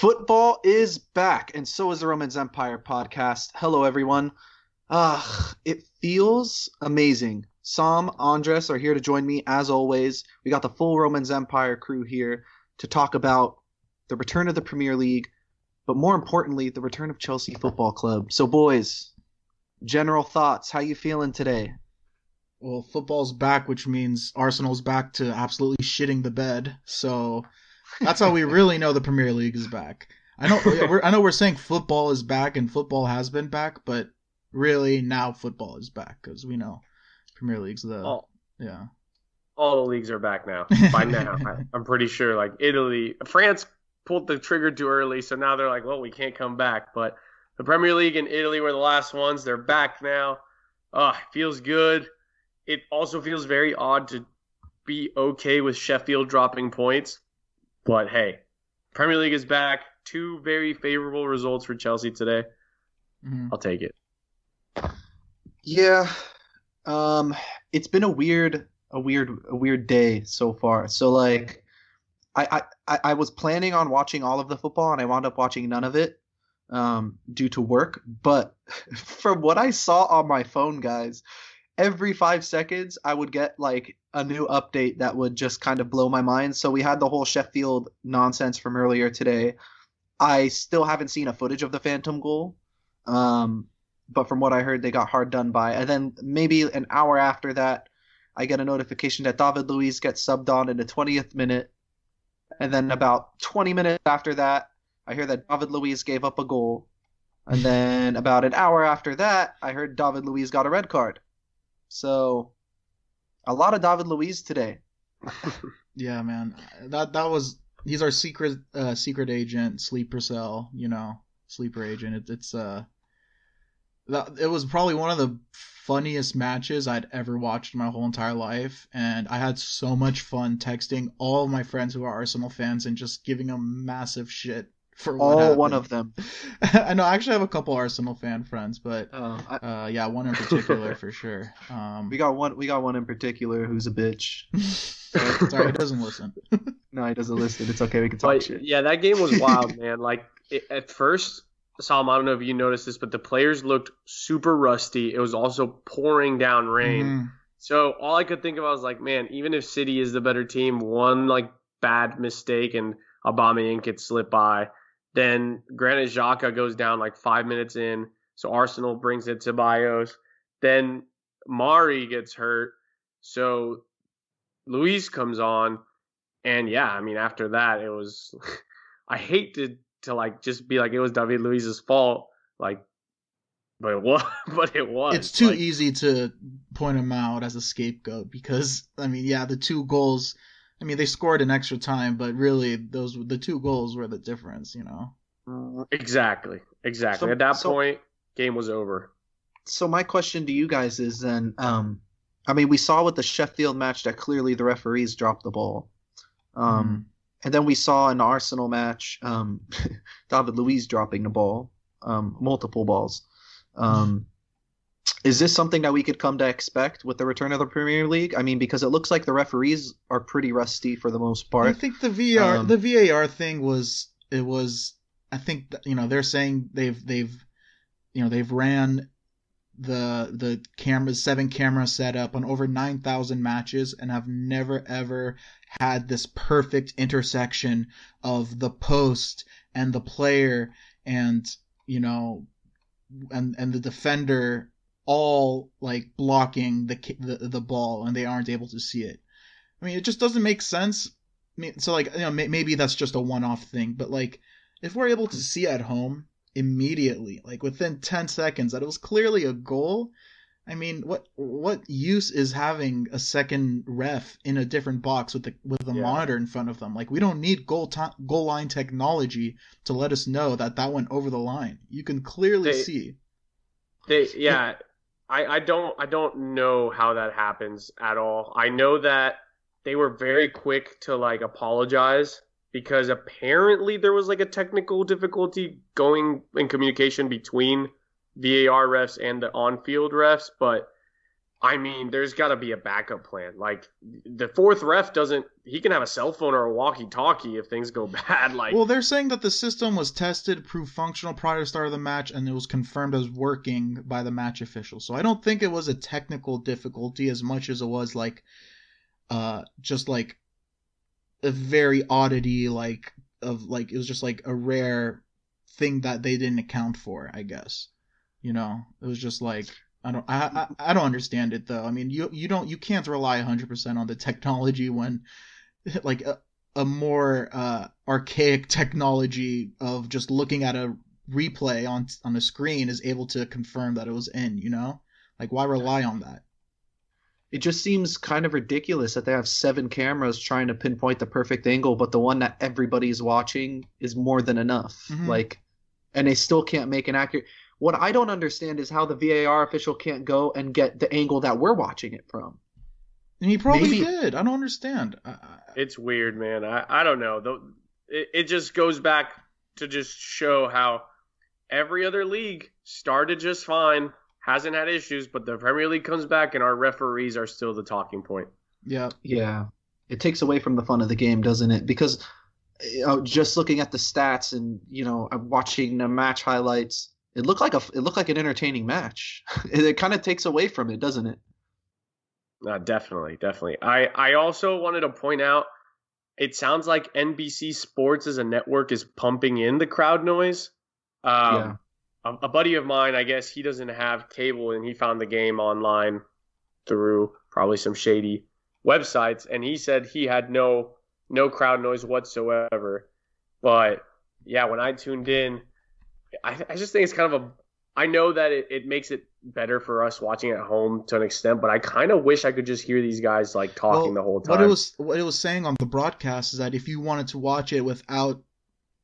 Football is back, and so is the Romans Empire podcast. Hello, everyone. Ah, it feels amazing. Sam, Andres are here to join me as always. We got the full Romans Empire crew here to talk about the return of the Premier League, but more importantly, the return of Chelsea Football Club. So, boys, general thoughts. How you feeling today? Well, football's back, which means Arsenal's back to absolutely shitting the bed. So that's how we really know the Premier League is back. I know, we're, I know, we're saying football is back and football has been back, but really now football is back because we know Premier League's the yeah. All the leagues are back now. By now, I, I'm pretty sure. Like Italy, France pulled the trigger too early, so now they're like, well, we can't come back. But the Premier League and Italy were the last ones. They're back now. Oh, feels good. It also feels very odd to be okay with Sheffield dropping points. But hey, Premier League is back. Two very favorable results for Chelsea today. Mm-hmm. I'll take it. Yeah. Um it's been a weird a weird a weird day so far. So like I, I, I was planning on watching all of the football and I wound up watching none of it um, due to work. But from what I saw on my phone, guys, every five seconds I would get like a new update that would just kind of blow my mind. So we had the whole Sheffield nonsense from earlier today. I still haven't seen a footage of the Phantom goal. Um, but from what I heard, they got hard done by. And then maybe an hour after that, I get a notification that David Luiz gets subbed on in the 20th minute. And then about 20 minutes after that, I hear that David Luiz gave up a goal. And then about an hour after that, I heard David Luiz got a red card. So a lot of David Luiz today. yeah, man. That that was he's our secret uh, secret agent, sleeper cell, you know, sleeper agent. It, it's uh that it was probably one of the funniest matches I'd ever watched in my whole entire life, and I had so much fun texting all of my friends who are Arsenal fans and just giving them massive shit for all happened. one of them. I know I actually have a couple Arsenal fan friends, but uh, I, uh, yeah, one in particular for sure. Um, we got one. We got one in particular who's a bitch. Sorry, he doesn't listen. no, he doesn't listen. It's okay. We can talk but, shit. Yeah, that game was wild, man. Like it, at first, Sam, I don't know if you noticed this, but the players looked super rusty. It was also pouring down rain. Mm. So all I could think of, I was like, man, even if City is the better team, one like bad mistake and Aubameyang could slip by then Granit Xhaka goes down like five minutes in, so Arsenal brings it to Bios. Then Mari gets hurt, so Luiz comes on, and yeah, I mean after that it was. I hate to to like just be like it was David Luiz's fault, like, but it was. But it was. It's too like, easy to point him out as a scapegoat because I mean, yeah, the two goals I mean, they scored in extra time, but really, those the two goals were the difference. You know. Exactly. Exactly. So, At that so, point, game was over. So my question to you guys is then, um, I mean, we saw with the Sheffield match that clearly the referees dropped the ball. Um, mm. And then we saw an Arsenal match, um, David Luiz dropping the ball, um, multiple balls. Is this something that we could come to expect with the return of the Premier League? I mean, because it looks like the referees are pretty rusty for the most part. I think the VR, um, the VAR thing was it was. I think you know they're saying they've they've you know they've ran the the cameras seven camera setup on over 9000 matches and have never ever had this perfect intersection of the post and the player and you know and and the defender all like blocking the, the the ball and they aren't able to see it. I mean, it just doesn't make sense. I mean, so like you know maybe that's just a one-off thing, but like if we're able to see at home immediately, like within 10 seconds that it was clearly a goal, I mean, what what use is having a second ref in a different box with the with the yeah. monitor in front of them? Like, we don't need goal to- goal line technology to let us know that that went over the line. You can clearly they, see. They yeah, I, I don't I don't know how that happens at all. I know that they were very quick to like apologize because apparently there was like a technical difficulty going in communication between VAR refs and the on-field refs, but I mean, there's got to be a backup plan. Like the fourth ref doesn't. He can have a cell phone or a walkie-talkie if things go bad. Like, well, they're saying that the system was tested, proved functional prior to start of the match, and it was confirmed as working by the match official. So I don't think it was a technical difficulty as much as it was like, uh, just like a very oddity, like of like it was just like a rare thing that they didn't account for. I guess, you know, it was just like I don't I, I, I don't understand it though. I mean, you you don't you can't rely 100% on the technology when like a, a more uh, archaic technology of just looking at a replay on on the screen is able to confirm that it was in, you know? Like why rely on that? It just seems kind of ridiculous that they have seven cameras trying to pinpoint the perfect angle, but the one that everybody's watching is more than enough. Mm-hmm. Like and they still can't make an accurate what I don't understand is how the VAR official can't go and get the angle that we're watching it from. And he probably Maybe. did. I don't understand. It's weird, man. I, I don't know. It, it just goes back to just show how every other league started just fine, hasn't had issues, but the Premier League comes back and our referees are still the talking point. Yeah. Yeah. It takes away from the fun of the game, doesn't it? Because you know, just looking at the stats and you know watching the match highlights it looked like a it looked like an entertaining match. it, it kind of takes away from it, doesn't it? Uh, definitely, definitely. I I also wanted to point out. It sounds like NBC Sports as a network is pumping in the crowd noise. Um, yeah. A, a buddy of mine, I guess he doesn't have cable, and he found the game online through probably some shady websites, and he said he had no no crowd noise whatsoever. But yeah, when I tuned in, I, I just think it's kind of a. I know that it, it makes it better for us watching at home to an extent, but I kind of wish I could just hear these guys like talking well, the whole time. What it was what it was saying on the broadcast is that if you wanted to watch it without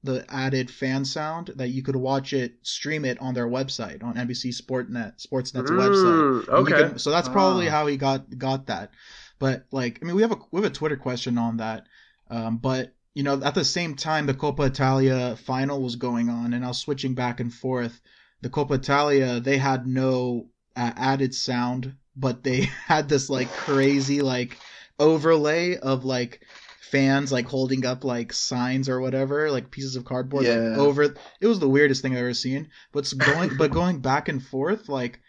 the added fan sound, that you could watch it, stream it on their website on NBC Sportnet Sportsnet's mm, website. Okay, can, so that's probably ah. how he got got that. But like, I mean, we have a we have a Twitter question on that. Um, but you know, at the same time, the Coppa Italia final was going on, and I was switching back and forth. The Coppa Italia, they had no uh, added sound, but they had this like crazy like overlay of like fans like holding up like signs or whatever, like pieces of cardboard yeah. like, over. It was the weirdest thing I've ever seen. But going, but going back and forth, like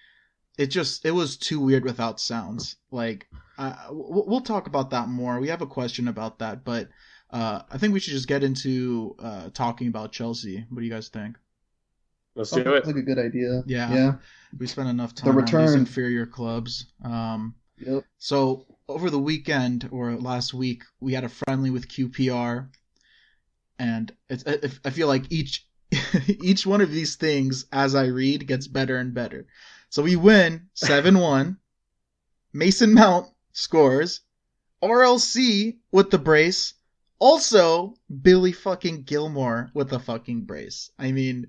it just it was too weird without sounds. Like uh, we'll talk about that more. We have a question about that, but uh, I think we should just get into uh, talking about Chelsea. What do you guys think? Let's do it. Like a good idea. Yeah. Yeah. We spent enough time the return. on these inferior clubs. Um, yep. So over the weekend or last week, we had a friendly with QPR, and it's, I feel like each each one of these things, as I read, gets better and better. So we win seven one. Mason Mount scores. RLC with the brace also, Billy fucking Gilmour with a fucking brace. I mean,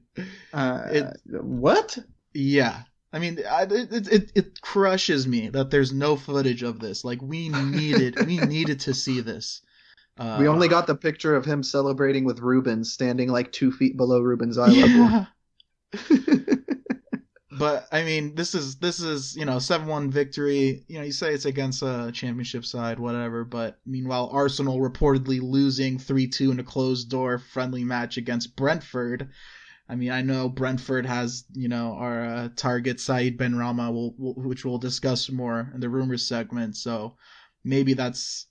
uh, it, what? Yeah. I mean, it, it it crushes me that there's no footage of this. Like we needed, we needed to see this. Uh, we only got the picture of him celebrating with Ruben, standing like two feet below Ruben's eye level. But I mean, this is this is you know seven one victory. You know, you say it's against a championship side, whatever. But meanwhile, Arsenal reportedly losing three two in a closed door friendly match against Brentford. I mean, I know Brentford has you know our uh, target Said Benrahma, will, will, which we'll discuss more in the rumors segment. So maybe that's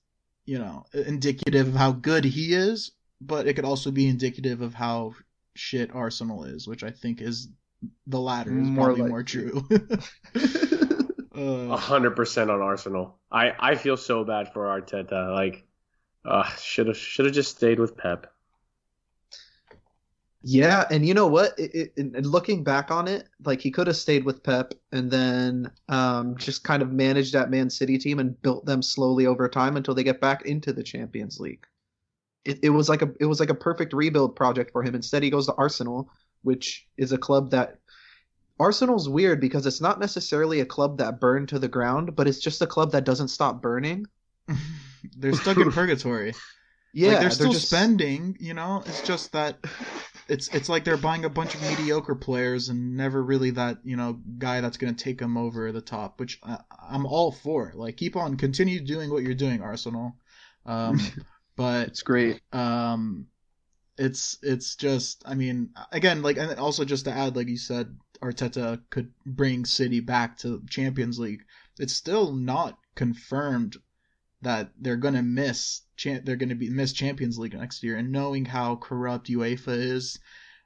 you know indicative of how good he is, but it could also be indicative of how shit Arsenal is, which I think is the latter is more probably like... more true. Uh, a hundred percent on Arsenal. I, I feel so bad for Arteta. Like, uh, should have should have just stayed with Pep. Yeah, and you know what? It, it, looking back on it, like he could have stayed with Pep and then um, just kind of managed that Man City team and built them slowly over time until they get back into the Champions League. It, it was like a it was like a perfect rebuild project for him. Instead, he goes to Arsenal, which is a club that Arsenal's weird because it's not necessarily a club that burned to the ground, but it's just a club that doesn't stop burning. they're stuck in purgatory. Yeah, like they're still they're just... spending. You know, it's just that it's it's like they're buying a bunch of mediocre players and never really that you know guy that's going to take them over the top, which I, am all for. Like keep on, continue doing what you're doing, Arsenal. Um, but it's great. Um, it's it's just I mean again like and also just to add like you said Arteta could bring City back to Champions League. It's still not confirmed that they're going to miss they're going to be miss Champions League next year and knowing how corrupt UEFA is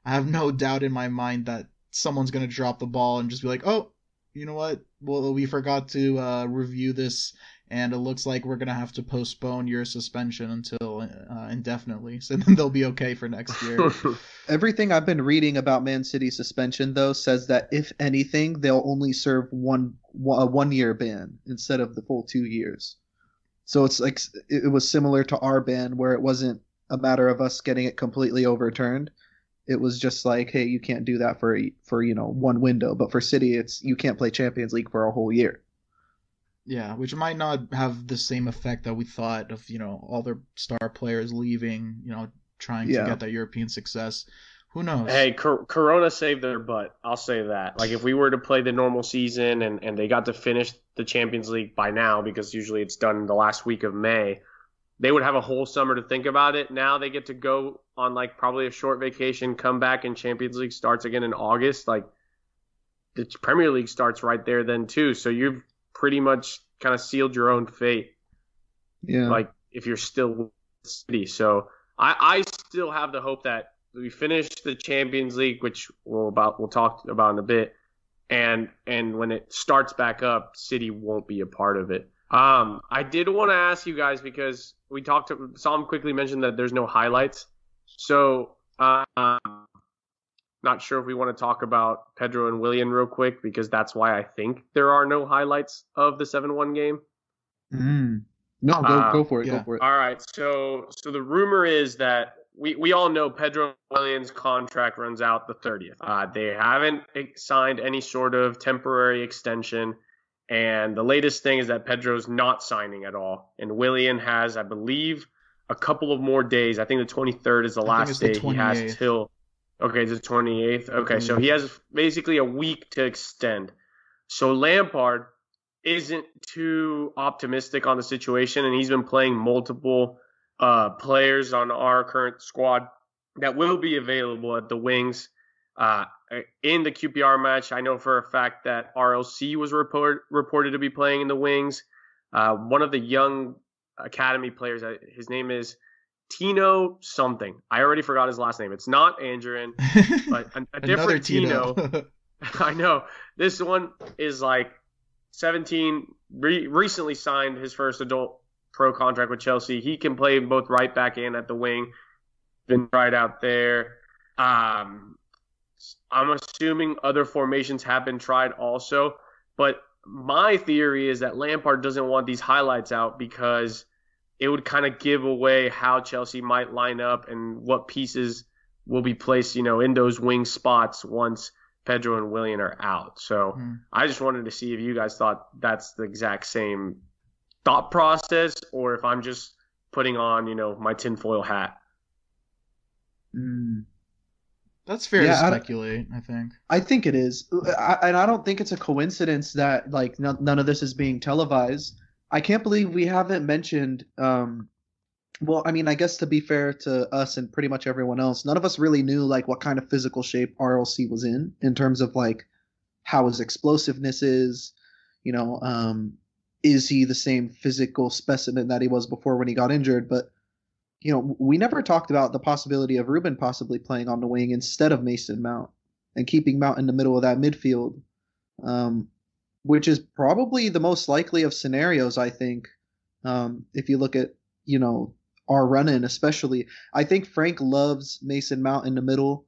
I have no doubt in my mind that someone's going to drop the ball and just be like oh you know what well we forgot to uh, review this and it looks like we're gonna have to postpone your suspension until uh, indefinitely. So then they'll be okay for next year. Everything I've been reading about Man City suspension though says that if anything, they'll only serve one a one year ban instead of the full two years. So it's like it was similar to our ban where it wasn't a matter of us getting it completely overturned. It was just like, hey, you can't do that for for you know one window, but for City, it's you can't play Champions League for a whole year. Yeah, which might not have the same effect that we thought of, you know, all their star players leaving, you know, trying yeah. to get that European success. Who knows? Hey, Cor- Corona saved their butt. I'll say that. Like, if we were to play the normal season and, and they got to finish the Champions League by now, because usually it's done the last week of May, they would have a whole summer to think about it. Now they get to go on, like, probably a short vacation, come back, and Champions League starts again in August. Like, the Premier League starts right there then, too. So you've pretty much kind of sealed your own fate. Yeah. Like if you're still City. So I, I still have the hope that we finish the Champions League, which we'll about we'll talk about in a bit, and and when it starts back up, City won't be a part of it. Um, I did want to ask you guys because we talked to Sam quickly mentioned that there's no highlights. So uh, not sure if we want to talk about Pedro and Willian real quick because that's why I think there are no highlights of the seven-one game. Mm. No, go uh, go for it. Yeah. Go for it. All right. So so the rumor is that we, we all know Pedro Williams' contract runs out the 30th. Uh, they haven't signed any sort of temporary extension. And the latest thing is that Pedro's not signing at all. And Willian has, I believe, a couple of more days. I think the 23rd is the last day the he has till Okay, the 28th. Okay, so he has basically a week to extend. So Lampard isn't too optimistic on the situation, and he's been playing multiple uh, players on our current squad that will be available at the wings. Uh, in the QPR match, I know for a fact that RLC was report, reported to be playing in the wings. Uh, one of the young academy players, uh, his name is Tino something. I already forgot his last name. It's not Anjorin, but a, a different Tino. Tino. I know. This one is like 17, re- recently signed his first adult pro contract with Chelsea. He can play both right back and at the wing. Been tried out there. Um, I'm assuming other formations have been tried also, but my theory is that Lampard doesn't want these highlights out because it would kind of give away how Chelsea might line up and what pieces will be placed, you know, in those wing spots once Pedro and Willian are out. So mm. I just wanted to see if you guys thought that's the exact same thought process or if I'm just putting on, you know, my tinfoil hat. Mm. That's fair yeah, to speculate, I, I, think. I think it is. I, and I don't think it's a coincidence that like none of this is being televised. I can't believe we haven't mentioned. Um, well, I mean, I guess to be fair to us and pretty much everyone else, none of us really knew like what kind of physical shape RLC was in, in terms of like how his explosiveness is. You know, um, is he the same physical specimen that he was before when he got injured? But you know, we never talked about the possibility of Ruben possibly playing on the wing instead of Mason Mount and keeping Mount in the middle of that midfield. Um, which is probably the most likely of scenarios. I think um, if you look at you know our run in, especially, I think Frank loves Mason Mount in the middle,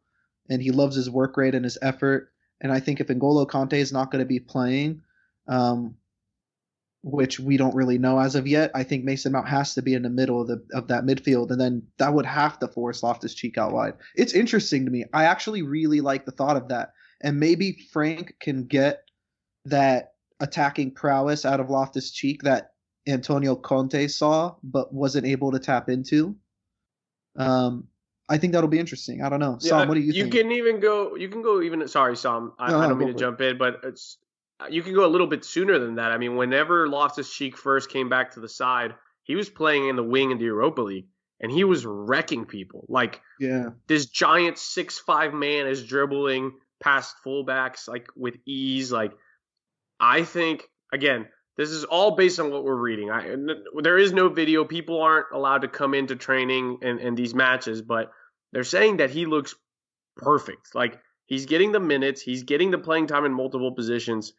and he loves his work rate and his effort. And I think if N'Golo Kanté is not going to be playing, um, which we don't really know as of yet, I think Mason Mount has to be in the middle of the of that midfield, and then that would have to force Loftus Cheek out wide. It's interesting to me. I actually really like the thought of that, and maybe Frank can get that attacking prowess out of Loftus Cheek that Antonio Conte saw but wasn't able to tap into. Um, I think that'll be interesting. I don't know. Sam, what do you, you think? You can even go. You can go even. Sorry, Sam. I, no, I don't mean to jump in, but it's Uh, you can go a little bit sooner than that. I mean, whenever Loftus Cheek first came back to the side, he was playing in the wing in the Europa League, and he was wrecking people. Like, yeah, this giant six five man is dribbling past fullbacks like with ease. Like, I think again, this is all based on what we're reading. I, there is no video. People aren't allowed to come into training and, and these matches, but they're saying that he looks perfect. Like he's getting the minutes, he's getting the playing time in multiple positions.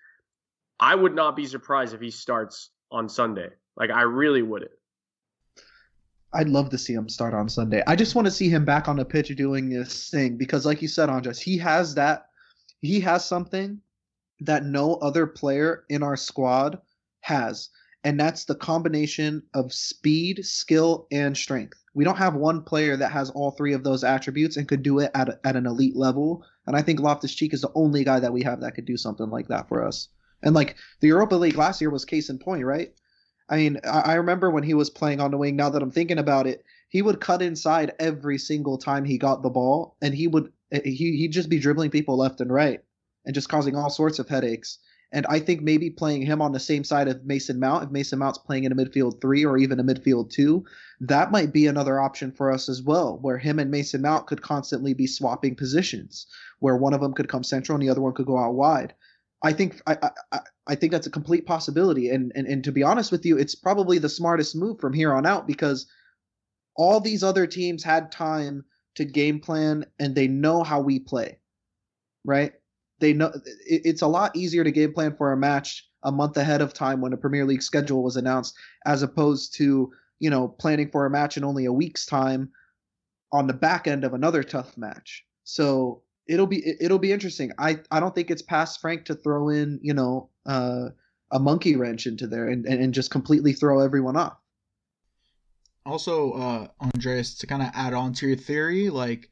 I would not be surprised if he starts on Sunday. Like I really wouldn't. I'd love to see him start on Sunday. I just want to see him back on the pitch doing this thing because, like you said, Andres, he has that. He has something that no other player in our squad has, and that's the combination of speed, skill, and strength. We don't have one player that has all three of those attributes and could do it at, a, at an elite level. And I think Loftus Cheek is the only guy that we have that could do something like that for us. And like the Europa League last year was case in point, right? I mean, I, remember when he was playing on the wing. Now that I'm thinking about it, he would cut inside every single time he got the ball, and he would he he'd just be dribbling people left and right and just causing all sorts of headaches. And I think maybe playing him on the same side of Mason Mount, if Mason Mount's playing in a midfield three or even a midfield two, that might be another option for us as well, where him and Mason Mount could constantly be swapping positions, where one of them could come central and the other one could go out wide. I think I, I, I think that's a complete possibility, and, and and to be honest with you, it's probably the smartest move from here on out because all these other teams had time to game plan and they know how we play, right? They know it's a lot easier to game plan for a match a month ahead of time when a Premier League schedule was announced, as opposed to you know planning for a match in only a week's time on the back end of another tough match. So it'll be it'll be interesting. I I don't think it's past Frank to throw in you know uh, a monkey wrench into there and, and, and just completely throw everyone off. Also, uh, Andreas, to kind of add on to your theory, like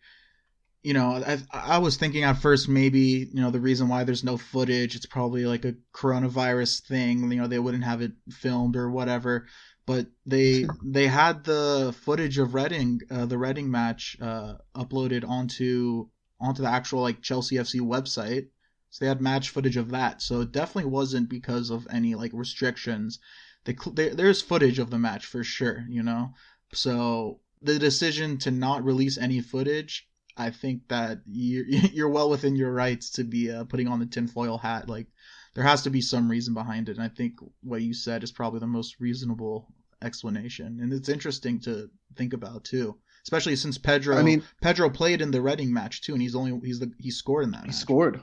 you know, I, I was thinking at first maybe, you know, the reason why there's no footage, it's probably like a coronavirus thing, you know, they wouldn't have it filmed or whatever. But they they had the footage of Reading, uh, the Reading match, uh, uploaded onto onto the actual like Chelsea FC website. So they had match footage of that. So it definitely wasn't because of any like restrictions. They, they there's footage of the match for sure, you know. So the decision to not release any footage I think that you're, you're well within your rights to be uh, putting on the tinfoil hat. Like, there has to be some reason behind it. And I think what you said is probably the most reasonable explanation. And it's interesting to think about too, especially since Pedro. I mean, Pedro played in the Reading match too, and he's only he's the he scored in that. He match. scored.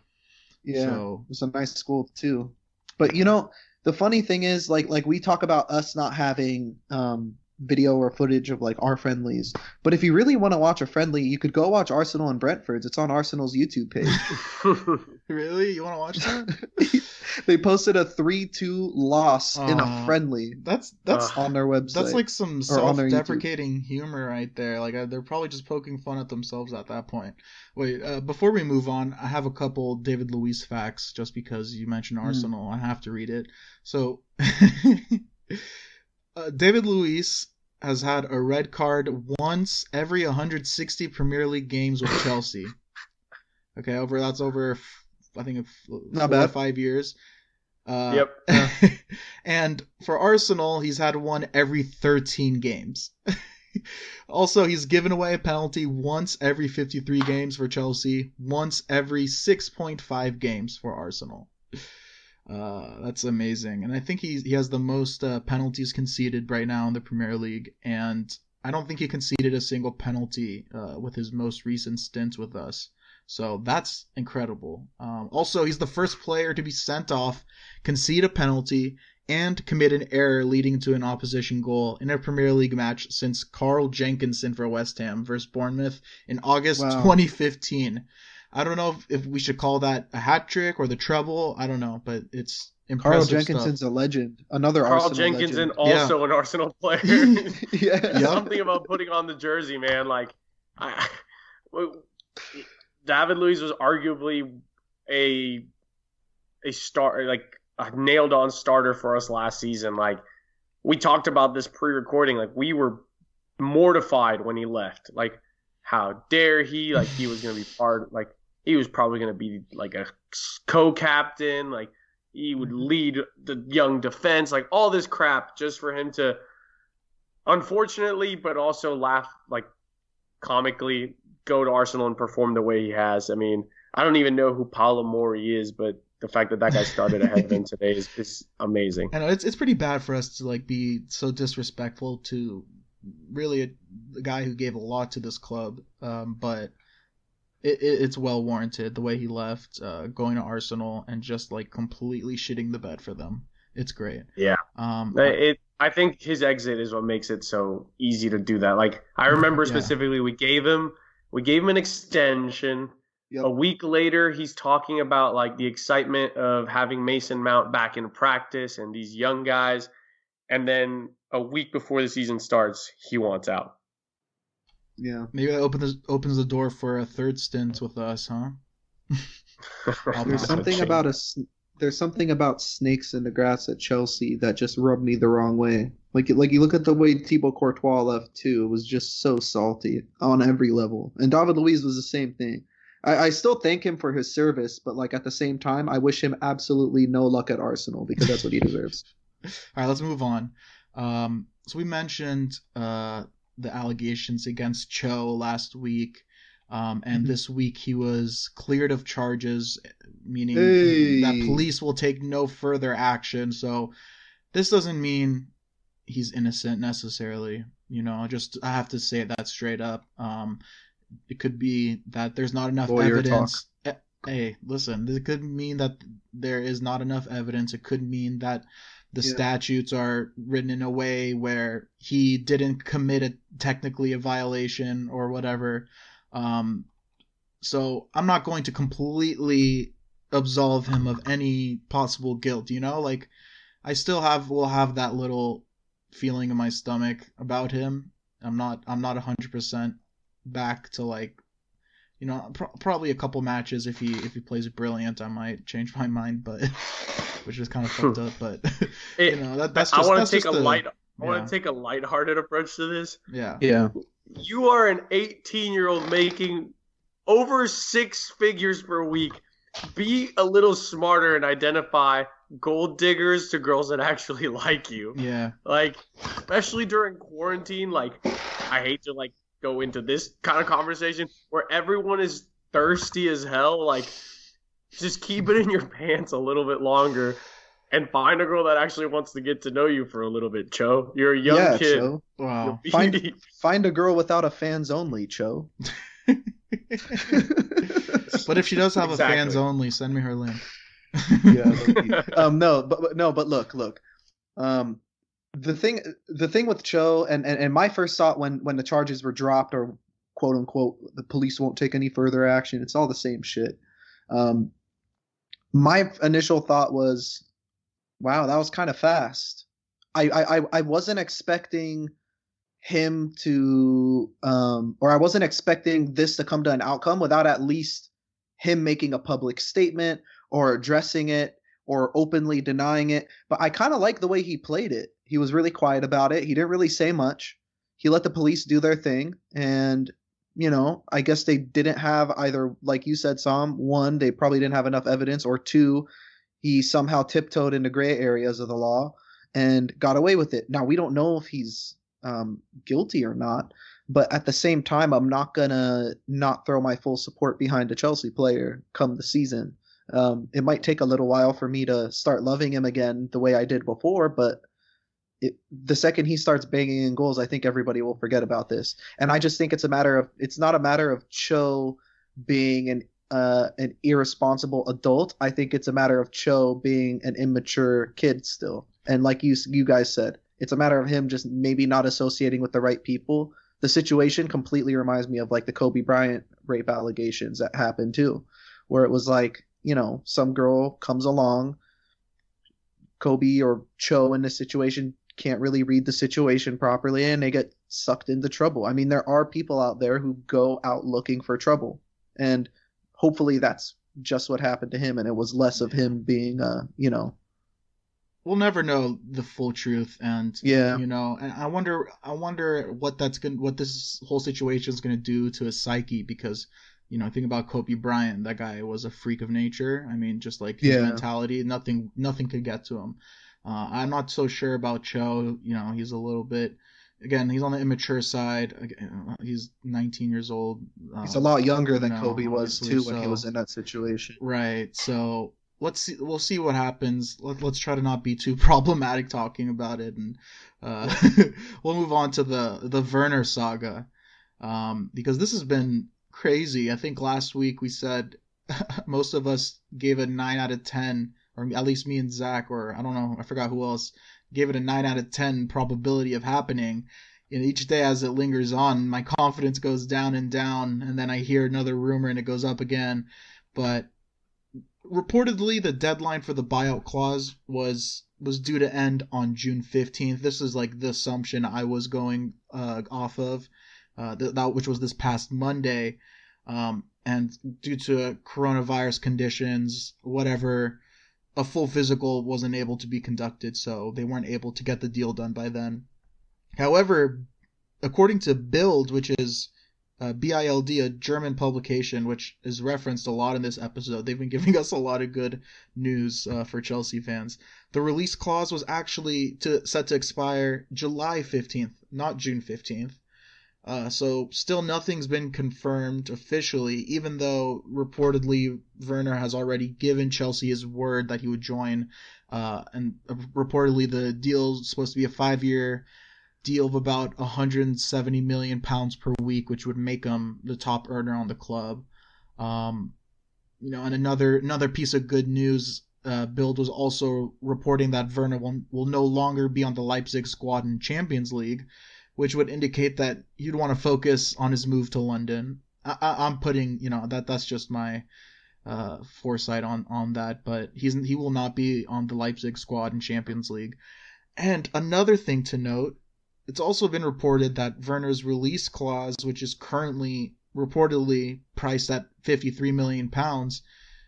Yeah, so, it was a nice goal too. But you know, the funny thing is, like like we talk about us not having um video or footage of like our friendlies. But if you really want to watch a friendly, you could go watch Arsenal and Brentford's. It's on Arsenal's YouTube page. really? You want to watch that? they posted a three-two loss uh, in a friendly. That's that's uh, on their website. That's like some self-deprecating humor right there. Like uh, they're probably just poking fun at themselves at that point. Wait, uh, before we move on, I have a couple David Luiz facts just because you mentioned hmm. Arsenal. Mm. I have to read it. So. Uh, David Luiz has had a red card once every 160 Premier League games with Chelsea. okay, over that's over I think Not bad. five years. Uh, yep. and for Arsenal, he's had one every 13 games. also, he's given away a penalty once every 53 games for Chelsea, once every 6.5 games for Arsenal. Uh, that's amazing, and I think he he has the most uh, penalties conceded right now in the Premier League, and I don't think he conceded a single penalty uh, with his most recent stint with us. So that's incredible. Um, also, he's the first player to be sent off, concede a penalty, and commit an error leading to an opposition goal in a Premier League match since Carl Jenkinson for West Ham versus Bournemouth in August wow. 2015. I don't know if, if, we should call that a hat trick or the treble. I don't know, but it's impressive. Carl Jenkinson's stuff. a legend. Another Carl Arsenal Jenkinson, legend. also yeah. an Arsenal player. yeah, something about putting on the jersey, man. Like, I, David Luiz was arguably a a star, like a nailed on starter for us last season. Like, we talked about this pre-recording. Like, we were mortified when he left. Like how dare he? Like he was gonna be part. Like he was probably gonna be like a co-captain. Like he would mm-hmm. lead the young defense. Like all this crap just for him to, unfortunately, but also laugh like comically go to Arsenal and perform the way he has. I mean, I don't even know who Paulo Mori is, but the fact that that guy started ahead of him today is, is amazing. I know it's it's pretty bad for us to like be so disrespectful to really a, a guy who gave a lot to this club, um, but it, it, it's well warranted the way he left, uh, going to Arsenal and just like completely shitting the bed for them. It's great. Yeah. Um, it. I think his exit is what makes it so easy to do that. Like I remember specifically, we gave him we gave him an extension. Yep. A week later, he's talking about like the excitement of having Mason Mount back in practice and these young guys. And then a week before the season starts, he wants out. Yeah. Maybe that opens opens the door for a third stint with us, huh? there's something about a there's something about snakes in the grass at Chelsea that just rubbed me the wrong way. Like like you look at the way Thibaut Courtois left too, it was just so salty on every level. And David Luiz was the same thing. I, I still thank him for his service, but like at the same time, I wish him absolutely no luck at Arsenal because that's what he deserves. All right, let's move on. Um, so we mentioned uh, the allegations against Cho last week. Um, and mm-hmm. this week he was cleared of charges, meaning hey. that police will take no further action. So this doesn't mean he's innocent necessarily. You know, just I have to say that straight up. Um, it could be that there's not enough Lawyer evidence. Talk. Eh, hey, listen, this could mean that there is not enough evidence. It could mean that the yeah. statutes are written in a way where he didn't commit a, technically a violation or whatever. Um, so I'm not going to completely absolve him of any possible guilt. You know, like I still have will have that little feeling in my stomach about him. I'm not I'm not hundred percent back to like you know pro- probably a couple matches if he if he plays brilliant I might change my mind but which is kind of fucked up but you know that, that's just, I want to take a the, light I want to take a lighthearted approach to this. Yeah. Yeah. You are an 18 year old making over six figures per week. Be a little smarter and identify gold diggers to girls that actually like you. Yeah. Like, especially during quarantine. Like, I hate to like go into this kind of conversation where everyone is thirsty as hell. Like, just keep it in your pants a little bit longer and find a girl that actually wants to get to know you for a little bit, Cho. You're a young yeah, kid. Cho. Wow. Find, find a girl without a fans only, Cho. but if she does have exactly. a fans only, send me her link. yeah. um. No. But, but no. But look. Look. Um. The thing. The thing with Cho and, and and my first thought when when the charges were dropped or quote unquote the police won't take any further action. It's all the same shit. Um. My initial thought was Wow, that was kind of fast. I, I I wasn't expecting him to um or I wasn't expecting this to come to an outcome without at least him making a public statement or addressing it or openly denying it. But I kind of like the way he played it. He was really quiet about it. He didn't really say much. He let the police do their thing and you know, I guess they didn't have either like you said Sam, one, they probably didn't have enough evidence or two, he somehow tiptoed into gray areas of the law and got away with it. Now we don't know if he's um, guilty or not, but at the same time, I'm not gonna not throw my full support behind a Chelsea player come the season. Um, it might take a little while for me to start loving him again the way I did before, but it, the second he starts banging in goals, I think everybody will forget about this. And I just think it's a matter of it's not a matter of Cho being an uh, an irresponsible adult. I think it's a matter of Cho being an immature kid still. And like you you guys said, it's a matter of him just maybe not associating with the right people. The situation completely reminds me of like the Kobe Bryant rape allegations that happened too, where it was like you know some girl comes along, Kobe or Cho in this situation can't really read the situation properly and they get sucked into trouble. I mean, there are people out there who go out looking for trouble. And hopefully that's just what happened to him and it was less of him being uh you know we'll never know the full truth, and yeah, you know, and I wonder, I wonder what that's gonna, what this whole situation is going to do to his psyche because. You know, think about Kobe Bryant. That guy was a freak of nature. I mean, just like his yeah. mentality, nothing, nothing could get to him. Uh, I'm not so sure about Cho. You know, he's a little bit again, he's on the immature side. He's 19 years old. He's a lot younger than know, Kobe was too when he was in that situation. Right. So let's see. We'll see what happens. Let, us try to not be too problematic talking about it, and uh, we'll move on to the the Werner saga um, because this has been crazy. I think last week we said most of us gave a nine out of ten, or at least me and Zach, or I don't know, I forgot who else gave it a 9 out of 10 probability of happening. And each day as it lingers on, my confidence goes down and down, and then I hear another rumor and it goes up again. But reportedly, the deadline for the buyout clause was was due to end on June 15th. This is like the assumption I was going uh, off of, uh, th- that which was this past Monday. Um, and due to coronavirus conditions, whatever, a full physical wasn't able to be conducted, so they weren't able to get the deal done by then. However, according to Bild, which is uh, BILD, a German publication, which is referenced a lot in this episode. They've been giving us a lot of good news uh, for Chelsea fans. The release clause was actually to, set to expire July 15th, not June 15th. Uh, so still nothing's been confirmed officially, even though reportedly Werner has already given Chelsea his word that he would join. Uh, and reportedly the deal is supposed to be a five-year deal of about 170 million pounds per week, which would make him the top earner on the club. Um, you know, and another another piece of good news. Uh, Bild was also reporting that Werner will, will no longer be on the Leipzig squad in Champions League, which would indicate that he'd want to focus on his move to London. I, am putting, you know, that that's just my uh, foresight on on that, but he's he will not be on the Leipzig squad in Champions League. And another thing to note, it's also been reported that Werner's release clause, which is currently reportedly priced at 53 million pounds,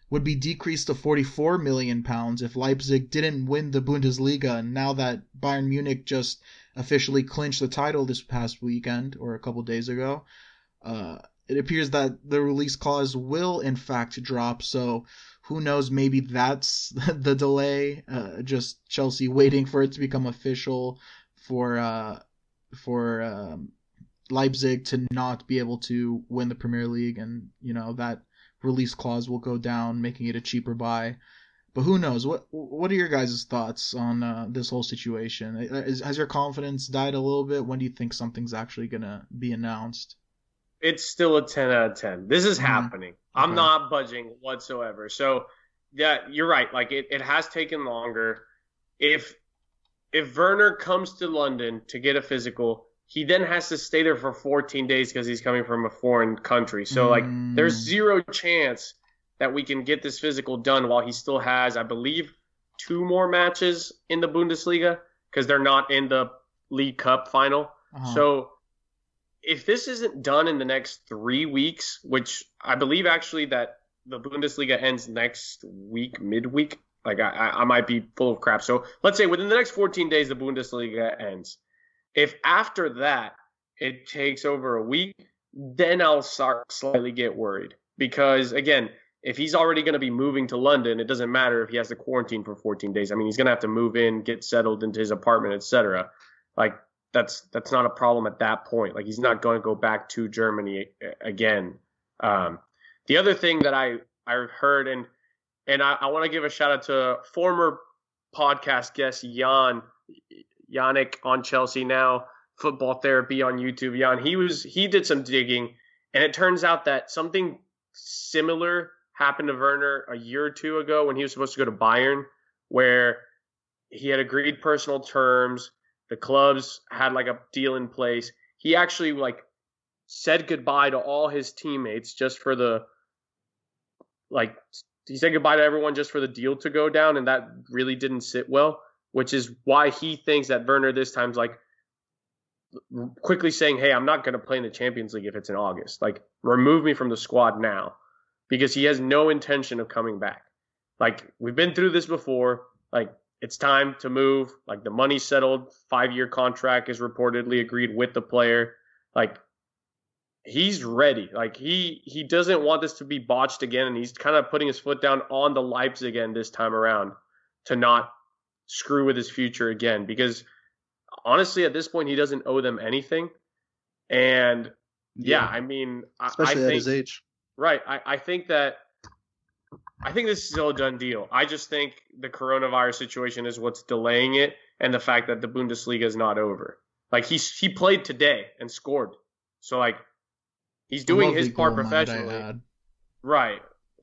would be decreased to 44 million pounds if Leipzig didn't win the Bundesliga. And now that Bayern Munich just officially clinched the title this past weekend or a couple days ago. Uh, it appears that the release clause will in fact drop. So who knows? Maybe that's the delay. Uh, just Chelsea waiting for it to become official for uh, for um, Leipzig to not be able to win the Premier League, and you know that release clause will go down, making it a cheaper buy. But who knows? What What are your guys' thoughts on uh, this whole situation? Is, has your confidence died a little bit? When do you think something's actually gonna be announced? It's still a ten out of ten. This is mm-hmm. happening. Okay. I'm not budging whatsoever. So yeah, you're right. Like it, it has taken longer. If if Werner comes to London to get a physical, he then has to stay there for 14 days because he's coming from a foreign country. So like, there's mm. zero chance that we can get this physical done while he still has, I believe, two more matches in the Bundesliga because they're not in the League Cup final. Uh-huh. So if this isn't done in the next three weeks, which I believe actually that the Bundesliga ends next week, midweek. Like I, I might be full of crap. So let's say within the next 14 days, the Bundesliga ends. If after that it takes over a week, then I'll start slightly get worried because again, if he's already going to be moving to London, it doesn't matter if he has to quarantine for 14 days. I mean, he's going to have to move in, get settled into his apartment, etc. Like that's that's not a problem at that point. Like he's not going to go back to Germany again. Um, the other thing that I I heard and and I, I want to give a shout out to former podcast guest Jan Yannick on Chelsea now football therapy on YouTube. Jan he was he did some digging and it turns out that something similar happened to Werner a year or two ago when he was supposed to go to Bayern, where he had agreed personal terms. The clubs had like a deal in place. He actually like said goodbye to all his teammates just for the like he said goodbye to everyone just for the deal to go down, and that really didn't sit well. Which is why he thinks that Werner this time's like quickly saying, "Hey, I'm not going to play in the Champions League if it's in August. Like, remove me from the squad now." Because he has no intention of coming back. Like we've been through this before. Like it's time to move. Like the money's settled, five year contract is reportedly agreed with the player. Like he's ready. Like he he doesn't want this to be botched again, and he's kind of putting his foot down on the Leipzig again this time around to not screw with his future again. Because honestly, at this point, he doesn't owe them anything. And yeah, yeah I mean, especially I, I think, at his age, right? I, I think that. I think this is still a done deal. I just think the coronavirus situation is what's delaying it, and the fact that the Bundesliga is not over. Like he he played today and scored, so like He's doing his part professionally. Right.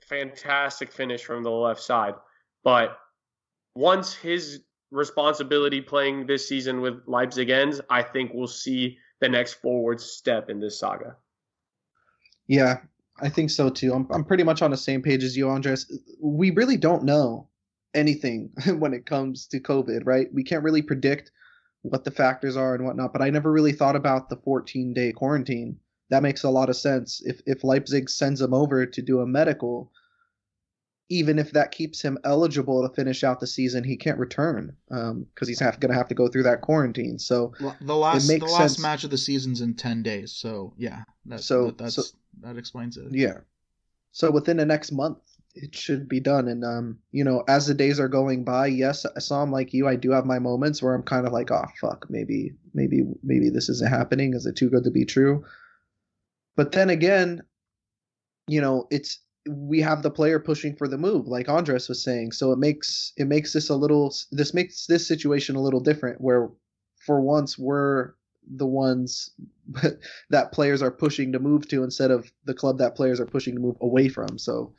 Fantastic finish from the left side. But once his responsibility playing this season with Leipzig ends, I think we'll see the next forward step in this saga. Yeah, I think so too. I'm I'm pretty much on the same page as you, Andres. We really don't know anything when it comes to COVID, right? We can't really predict what the factors are and whatnot. But I never really thought about the 14 day quarantine that makes a lot of sense. If if Leipzig sends him over to do a medical, even if that keeps him eligible to finish out the season, he can't return because um, he's going to have to go through that quarantine. So the last the last sense. match of the season's in ten days. So yeah, that, so that, that's so, that explains it. Yeah. So within the next month, it should be done. And um, you know, as the days are going by, yes, I saw him like you. I do have my moments where I'm kind of like, oh fuck, maybe, maybe, maybe this isn't happening. Is it too good to be true? But then again, you know, it's we have the player pushing for the move, like Andres was saying. So it makes it makes this a little this makes this situation a little different where for once we're the ones that players are pushing to move to instead of the club that players are pushing to move away from. So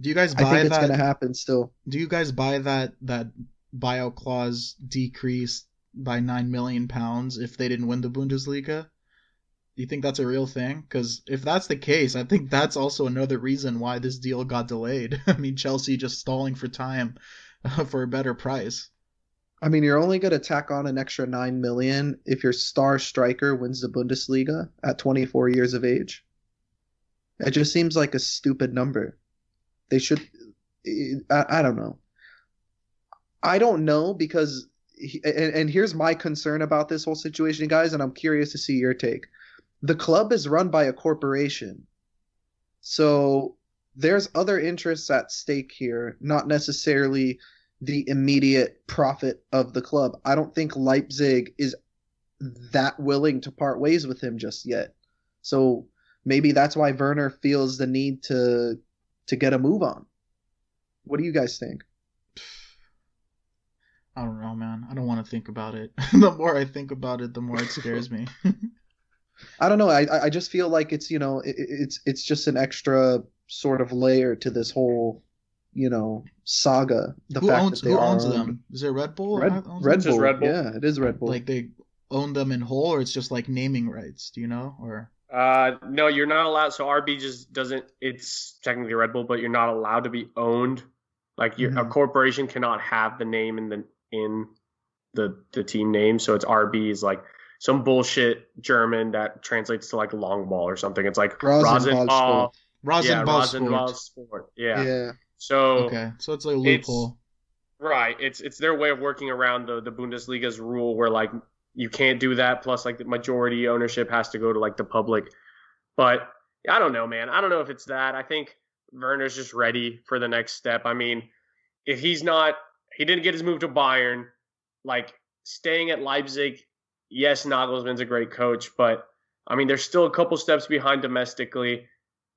do you guys buy I think that, it's going to happen still. Do you guys buy that that buyout clause decrease by 9 million pounds if they didn't win the Bundesliga? Do you think that's a real thing? Because if that's the case, I think that's also another reason why this deal got delayed. I mean, Chelsea just stalling for time uh, for a better price. I mean, you're only going to tack on an extra nine million if your star striker wins the Bundesliga at 24 years of age. It just seems like a stupid number. They should. I, I don't know. I don't know because, and, and here's my concern about this whole situation, guys, and I'm curious to see your take the club is run by a corporation. So there's other interests at stake here, not necessarily the immediate profit of the club. I don't think Leipzig is that willing to part ways with him just yet. So maybe that's why Werner feels the need to to get a move on. What do you guys think? I don't know, man. I don't want to think about it. the more I think about it, the more it scares me. I don't know. I I just feel like it's you know it, it's it's just an extra sort of layer to this whole you know saga. The who fact owns, that they who owns owned. them? Is it Red Bull? Red, Red Bull. Red Bull. Yeah, it is Red Bull. Like they own them in whole, or it's just like naming rights. Do you know? Or uh, no, you're not allowed. So RB just doesn't. It's technically Red Bull, but you're not allowed to be owned. Like mm-hmm. a corporation cannot have the name in the in the the team name. So it's RB is like some bullshit German that translates to like long ball or something. It's like Rasenball. Rasenball, yeah, Rasenball sport. sport. Yeah. Yeah. So okay, so it's like a loophole. It's, right. It's it's their way of working around the the Bundesliga's rule where like you can't do that. Plus, like the majority ownership has to go to like the public. But I don't know, man. I don't know if it's that. I think Werner's just ready for the next step. I mean, if he's not, he didn't get his move to Bayern. Like staying at Leipzig yes, Nagelsmann's a great coach, but I mean, they're still a couple steps behind domestically.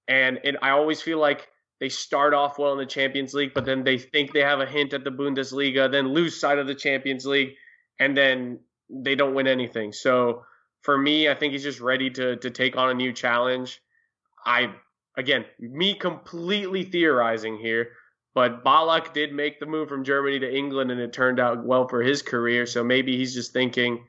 And it, I always feel like they start off well in the Champions League, but then they think they have a hint at the Bundesliga, then lose sight of the Champions League, and then they don't win anything. So for me, I think he's just ready to to take on a new challenge. I again, me completely theorizing here, but Ballack did make the move from Germany to England, and it turned out well for his career. So maybe he's just thinking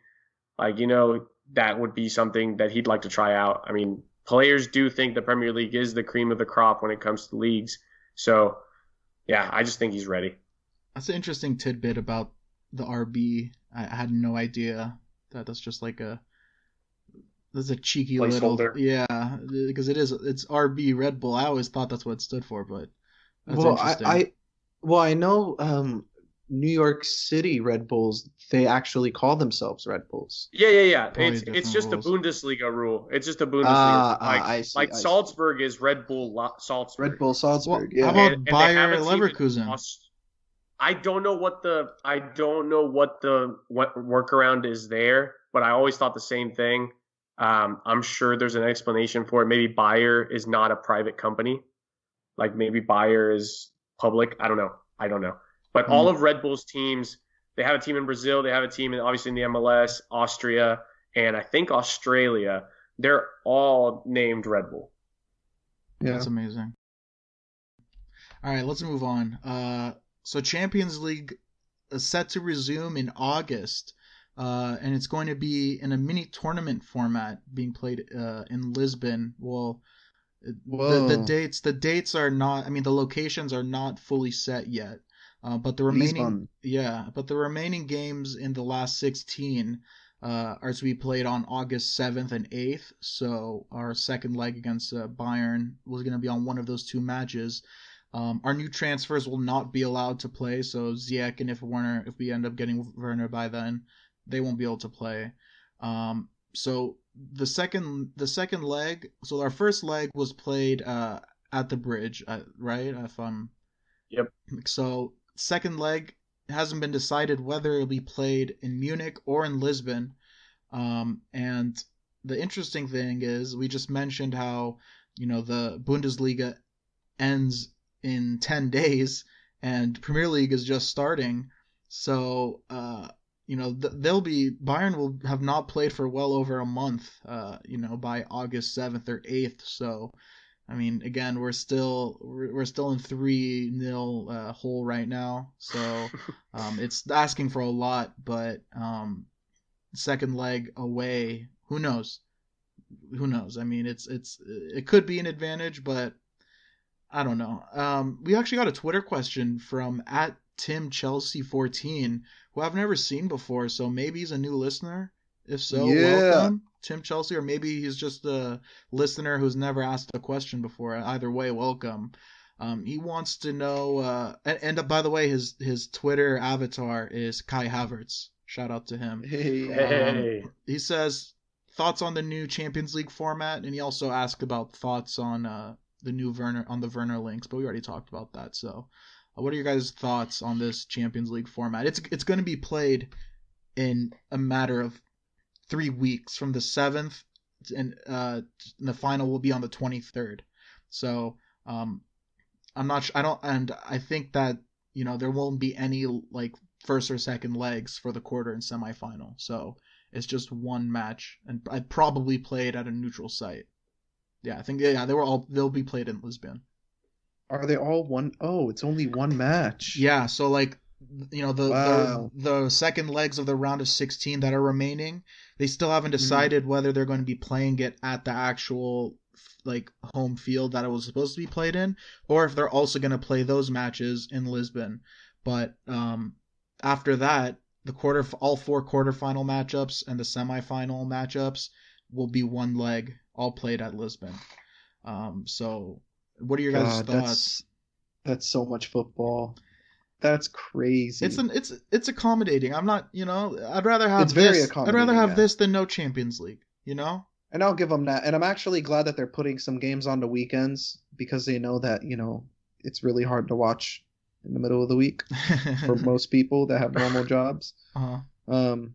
like, you know, that would be something that he'd like to try out. I mean, players do think the Premier League is the cream of the crop when it comes to leagues. So, yeah, I just think he's ready. That's an interesting tidbit about the RB. I had no idea that that's just like a that's a cheeky little yeah because it is it's RB Red Bull. I always thought that's what it stood for, but well, I, I well I know um New York City Red Bulls, they actually call themselves Red Bulls. Yeah, yeah, yeah. it's it's just rules. a Bundesliga rule. It's just a Bundesliga. Uh, like, uh, see, like Salzburg is Red Bull Salzburg. Red Bull Salzburg. Well, yeah. How about and, Bayer and Leverkusen? I don't know what the I don't know what the what workaround is there, but I always thought the same thing. Um, I'm sure there's an explanation for it. Maybe Bayer is not a private company, like maybe Bayer is public. I don't know. I don't know. But mm. all of Red Bull's teams, they have a team in Brazil, they have a team in obviously in the MLS, Austria, and I think Australia. They're all named Red Bull. Yeah. That's amazing. All right, let's move on. Uh, so Champions League is set to resume in August, uh, and it's going to be in a mini tournament format being played uh, in Lisbon. Well, the, the, dates the dates are not. I mean, the locations are not fully set yet. Uh, but the remaining, yeah, but the remaining games in the last 16 uh, are to be played on August 7th and 8th. So our second leg against uh, Bayern was going to be on one of those two matches. Um, our new transfers will not be allowed to play. So Ziyech and if Werner, if we end up getting Werner by then, they won't be able to play. Um, so the second the second leg, so our first leg was played uh, at the bridge, uh, right? If I'm Yep. So second leg hasn't been decided whether it'll be played in Munich or in Lisbon. Um, and the interesting thing is, we just mentioned how you know the Bundesliga ends in ten days, and Premier League is just starting. So uh, you know th- they'll be Bayern will have not played for well over a month. Uh, you know by August seventh or eighth. So I mean, again, we're still we're, we're still in three nil uh, hole right now, so um, it's asking for a lot. But um, second leg away, who knows? Who knows? I mean, it's it's it could be an advantage, but I don't know. Um, we actually got a Twitter question from at Tim Chelsea 14, who I've never seen before, so maybe he's a new listener. If so, yeah. welcome. Tim Chelsea, or maybe he's just a listener who's never asked a question before. Either way, welcome. Um, he wants to know, uh, and, and uh, by the way, his his Twitter avatar is Kai Havertz. Shout out to him. Hey, hey. Um, he says thoughts on the new Champions League format, and he also asked about thoughts on uh, the new Werner on the Werner links, but we already talked about that. So, uh, what are your guys' thoughts on this Champions League format? It's it's going to be played in a matter of three weeks from the seventh, and uh, the final will be on the twenty third. So um, I'm not. Sh- I don't. And I think that you know there won't be any like first or second legs for the quarter and semifinal. So it's just one match, and I probably played at a neutral site. Yeah, I think yeah they were all they'll be played in Lisbon. Are they all one? Oh, it's only one match. Yeah, so like you know the, wow. the, the second legs of the round of 16 that are remaining they still haven't mm-hmm. decided mm whether they're going to be playing it at the actual like home field that it was supposed to be played in or if they're also going to play those matches in lisbon but um, after that the quarter all four quarterfinal matchups and the semifinal matchups will be one leg all played at lisbon um, so what are your guys' God, thoughts that's, that's so much football that's crazy. It's an it's it's accommodating. I'm not, you know, I'd rather have it's this. I'd rather have yeah. this than no Champions League, you know? And I'll give them that. And I'm actually glad that they're putting some games on the weekends because they know that, you know, it's really hard to watch in the middle of the week for most people that have normal jobs. Uh-huh. Um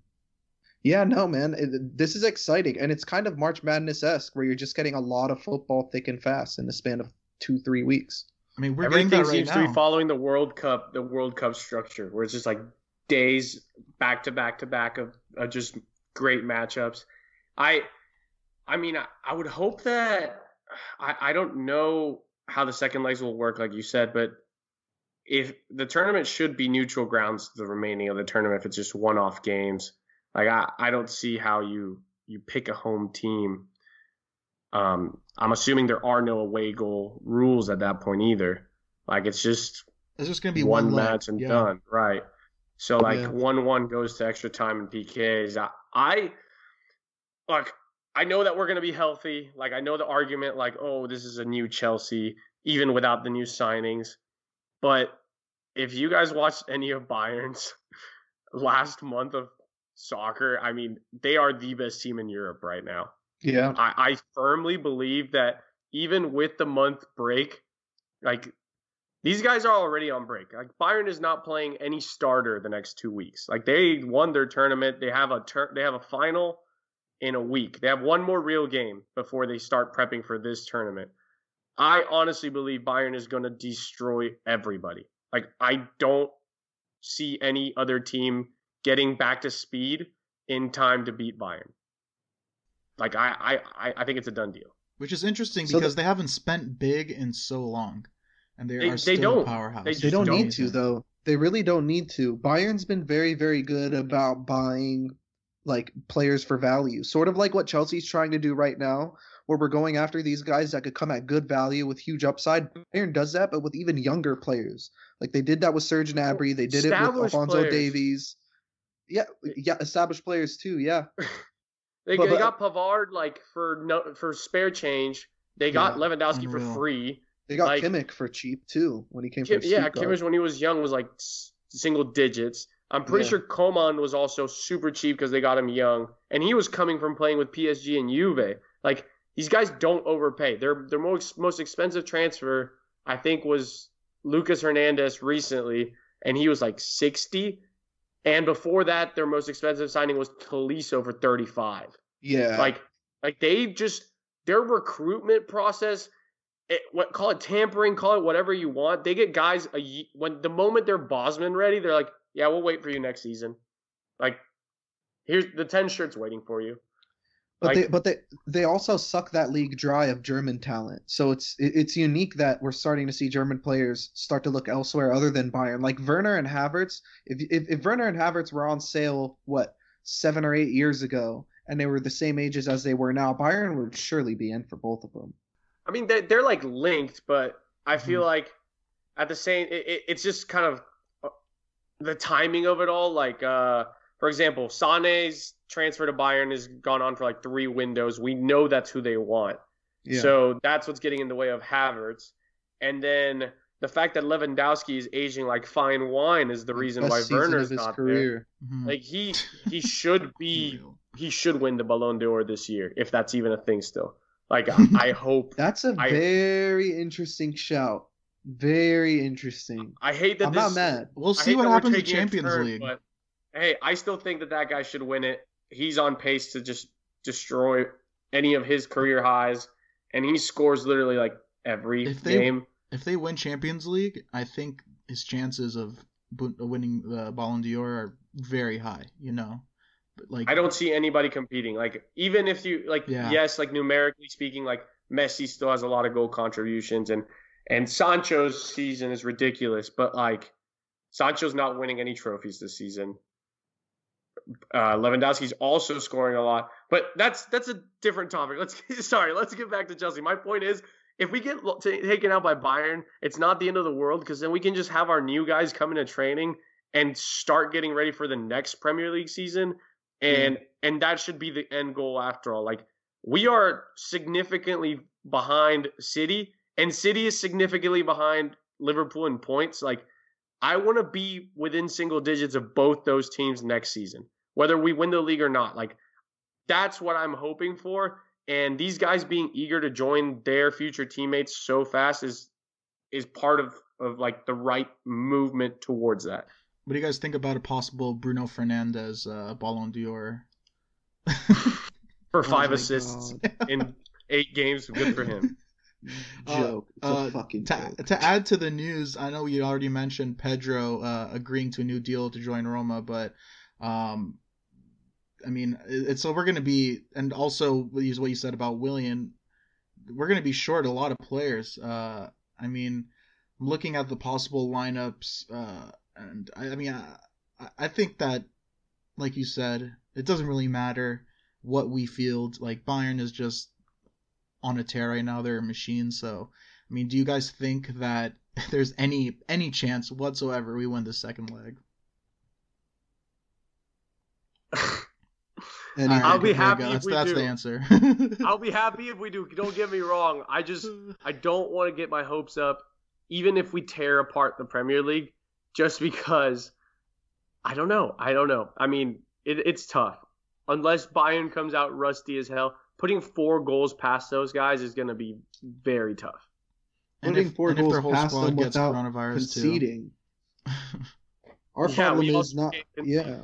yeah, no, man. It, this is exciting, and it's kind of March Madness esque, where you're just getting a lot of football thick and fast in the span of two, three weeks. I mean, we're everything right seems now. to be following the World Cup, the World Cup structure, where it's just like days back to back to back of, of just great matchups. I, I mean, I, I would hope that I, I don't know how the second legs will work, like you said, but if the tournament should be neutral grounds, the remaining of the tournament, if it's just one-off games, like I, I don't see how you you pick a home team um, I'm assuming there are no away goal rules at that point either. Like it's just it's just gonna be one, one match and yeah. done, right? So like yeah. one one goes to extra time and PKs. I, I look, I know that we're gonna be healthy. Like I know the argument, like oh this is a new Chelsea, even without the new signings. But if you guys watched any of Bayern's last month of soccer, I mean, they are the best team in Europe right now. Yeah. I, I firmly believe that even with the month break, like these guys are already on break. Like Bayern is not playing any starter the next two weeks. Like they won their tournament. They have a tur- they have a final in a week. They have one more real game before they start prepping for this tournament. I honestly believe Bayern is going to destroy everybody. Like I don't see any other team getting back to speed in time to beat Bayern. Like I I I think it's a done deal. Which is interesting So because they haven't spent big in so long, and they, They- are they still don't. a powerhouse. They They don't don't. need to though. They really don't need to. Bayern's been very, very good about buying like players for value. Sort of like what Chelsea's trying to do right now, where we're going after these guys that could come at good value with huge upside. Bayern does that, but with even younger players. Like they did that with Serge Gnabry. They did it with Established Alphonso players. Davies. Yeah, yeah, established players too. Yeah, They, But- they got Pavard like for no for spare change. They got Yeah, Lewandowski unreal. for free. they got Like- Kimmich for cheap too when he came Kim, from yeah. Kimmich when he was young was like single digits. I'm pretty Yeah. sure Coman was also super cheap because they got him young, and he was coming from playing with PSG and Juve. Like these guys don't overpay. Their their most most expensive transfer I think was Lucas Hernandez recently, and he was like 60. And before that, their most expensive signing was Tolisso for 35. Yeah, Like, like they just their recruitment process. It, what call it tampering, call it whatever you want. They get guys a when the moment they're Bosman ready, they're like, yeah, we'll wait for you next season. Like, here's the ten shirts waiting for you. But Like- they but they they also suck that league dry of German talent. So it's it's unique that we're starting to see German players start to look elsewhere other than Bayern. Like Werner and Havertz. If if, if Werner and Havertz were on sale what seven or eight years ago, and they were the same ages as they were now, Bayern would surely be in for both of them. I mean, they, they're like linked, but I feel Mm-hmm. like at the same, it, it, it's just kind of uh, the timing of it all. Like, uh, for example, Sane's transfer to Bayern has gone on for like three windows. We know that's who they want. Yeah. So that's what's getting in the way of Havertz. And then the fact that Lewandowski is aging like fine wine is the reason Best why Werner's of his not there. career. Mhm. Like he he should be he should win the Ballon d'Or this year if that's even a thing still. Like I, I hope That's a I- very interesting shout. Very interesting. I hate that I'm this not mad. We'll see what happens in Champions turn, League. But hey, I still think that that guy should win it. He's on pace to just destroy any of his career highs, and he scores literally like every If they- game. If they win Champions League, I think his chances of winning the Ballon d'Or are very high. You know, like I don't see anybody competing. Like even if you like, Yeah. yes, like numerically speaking, like Messi still has a lot of goal contributions, and and Sancho's season is ridiculous, but like Sancho's not winning any trophies this season. Uh, Lewandowski's also scoring a lot, but that's that's a different topic. Let's sorry, let's get back to Chelsea. My point is, if we get ta- taken out by Bayern, it's not the end of the world because then we can just have our new guys come into training and start getting ready for the next Premier League season, and and that should be the end goal after all. Like we are significantly behind City, and City is significantly behind Liverpool in points. Like I want to be within single digits of both those teams next season, whether we win the league or not. Like that's what I'm hoping for. And these guys being eager to join their future teammates so fast is is part of of like the right movement towards that. What do you guys think about a possible Bruno Fernandes uh, Ballon d'Or? For Oh five my assists God. in eight games, good for him. Joke. it's uh, a fucking to, joke. to add to the news, I know you already mentioned Pedro uh, agreeing to a new deal to join Roma, but um, I mean, it's so we're going to be, and also what you what you said about Willian, we're going to be short a lot of players. Uh, I mean, I'm looking at the possible lineups, uh, and I, I mean, I, I think that, like you said, it doesn't really matter what we field. Like Bayern is just on a tear right now; they're a machine. So, I mean, do you guys think that there's any any chance whatsoever we win the second leg? And I'll be happy go. if That's, we that's do. the answer. I'll be happy if we do. Don't get me wrong. I just I don't want to get my hopes up. Even if we tear apart the Premier League, just because I don't know. I don't know. I mean, it, it's tough unless Bayern comes out rusty as hell. Putting four goals past those guys is going to be very tough. Putting four goals past them without conceding. Our yeah, problem is not. Yeah,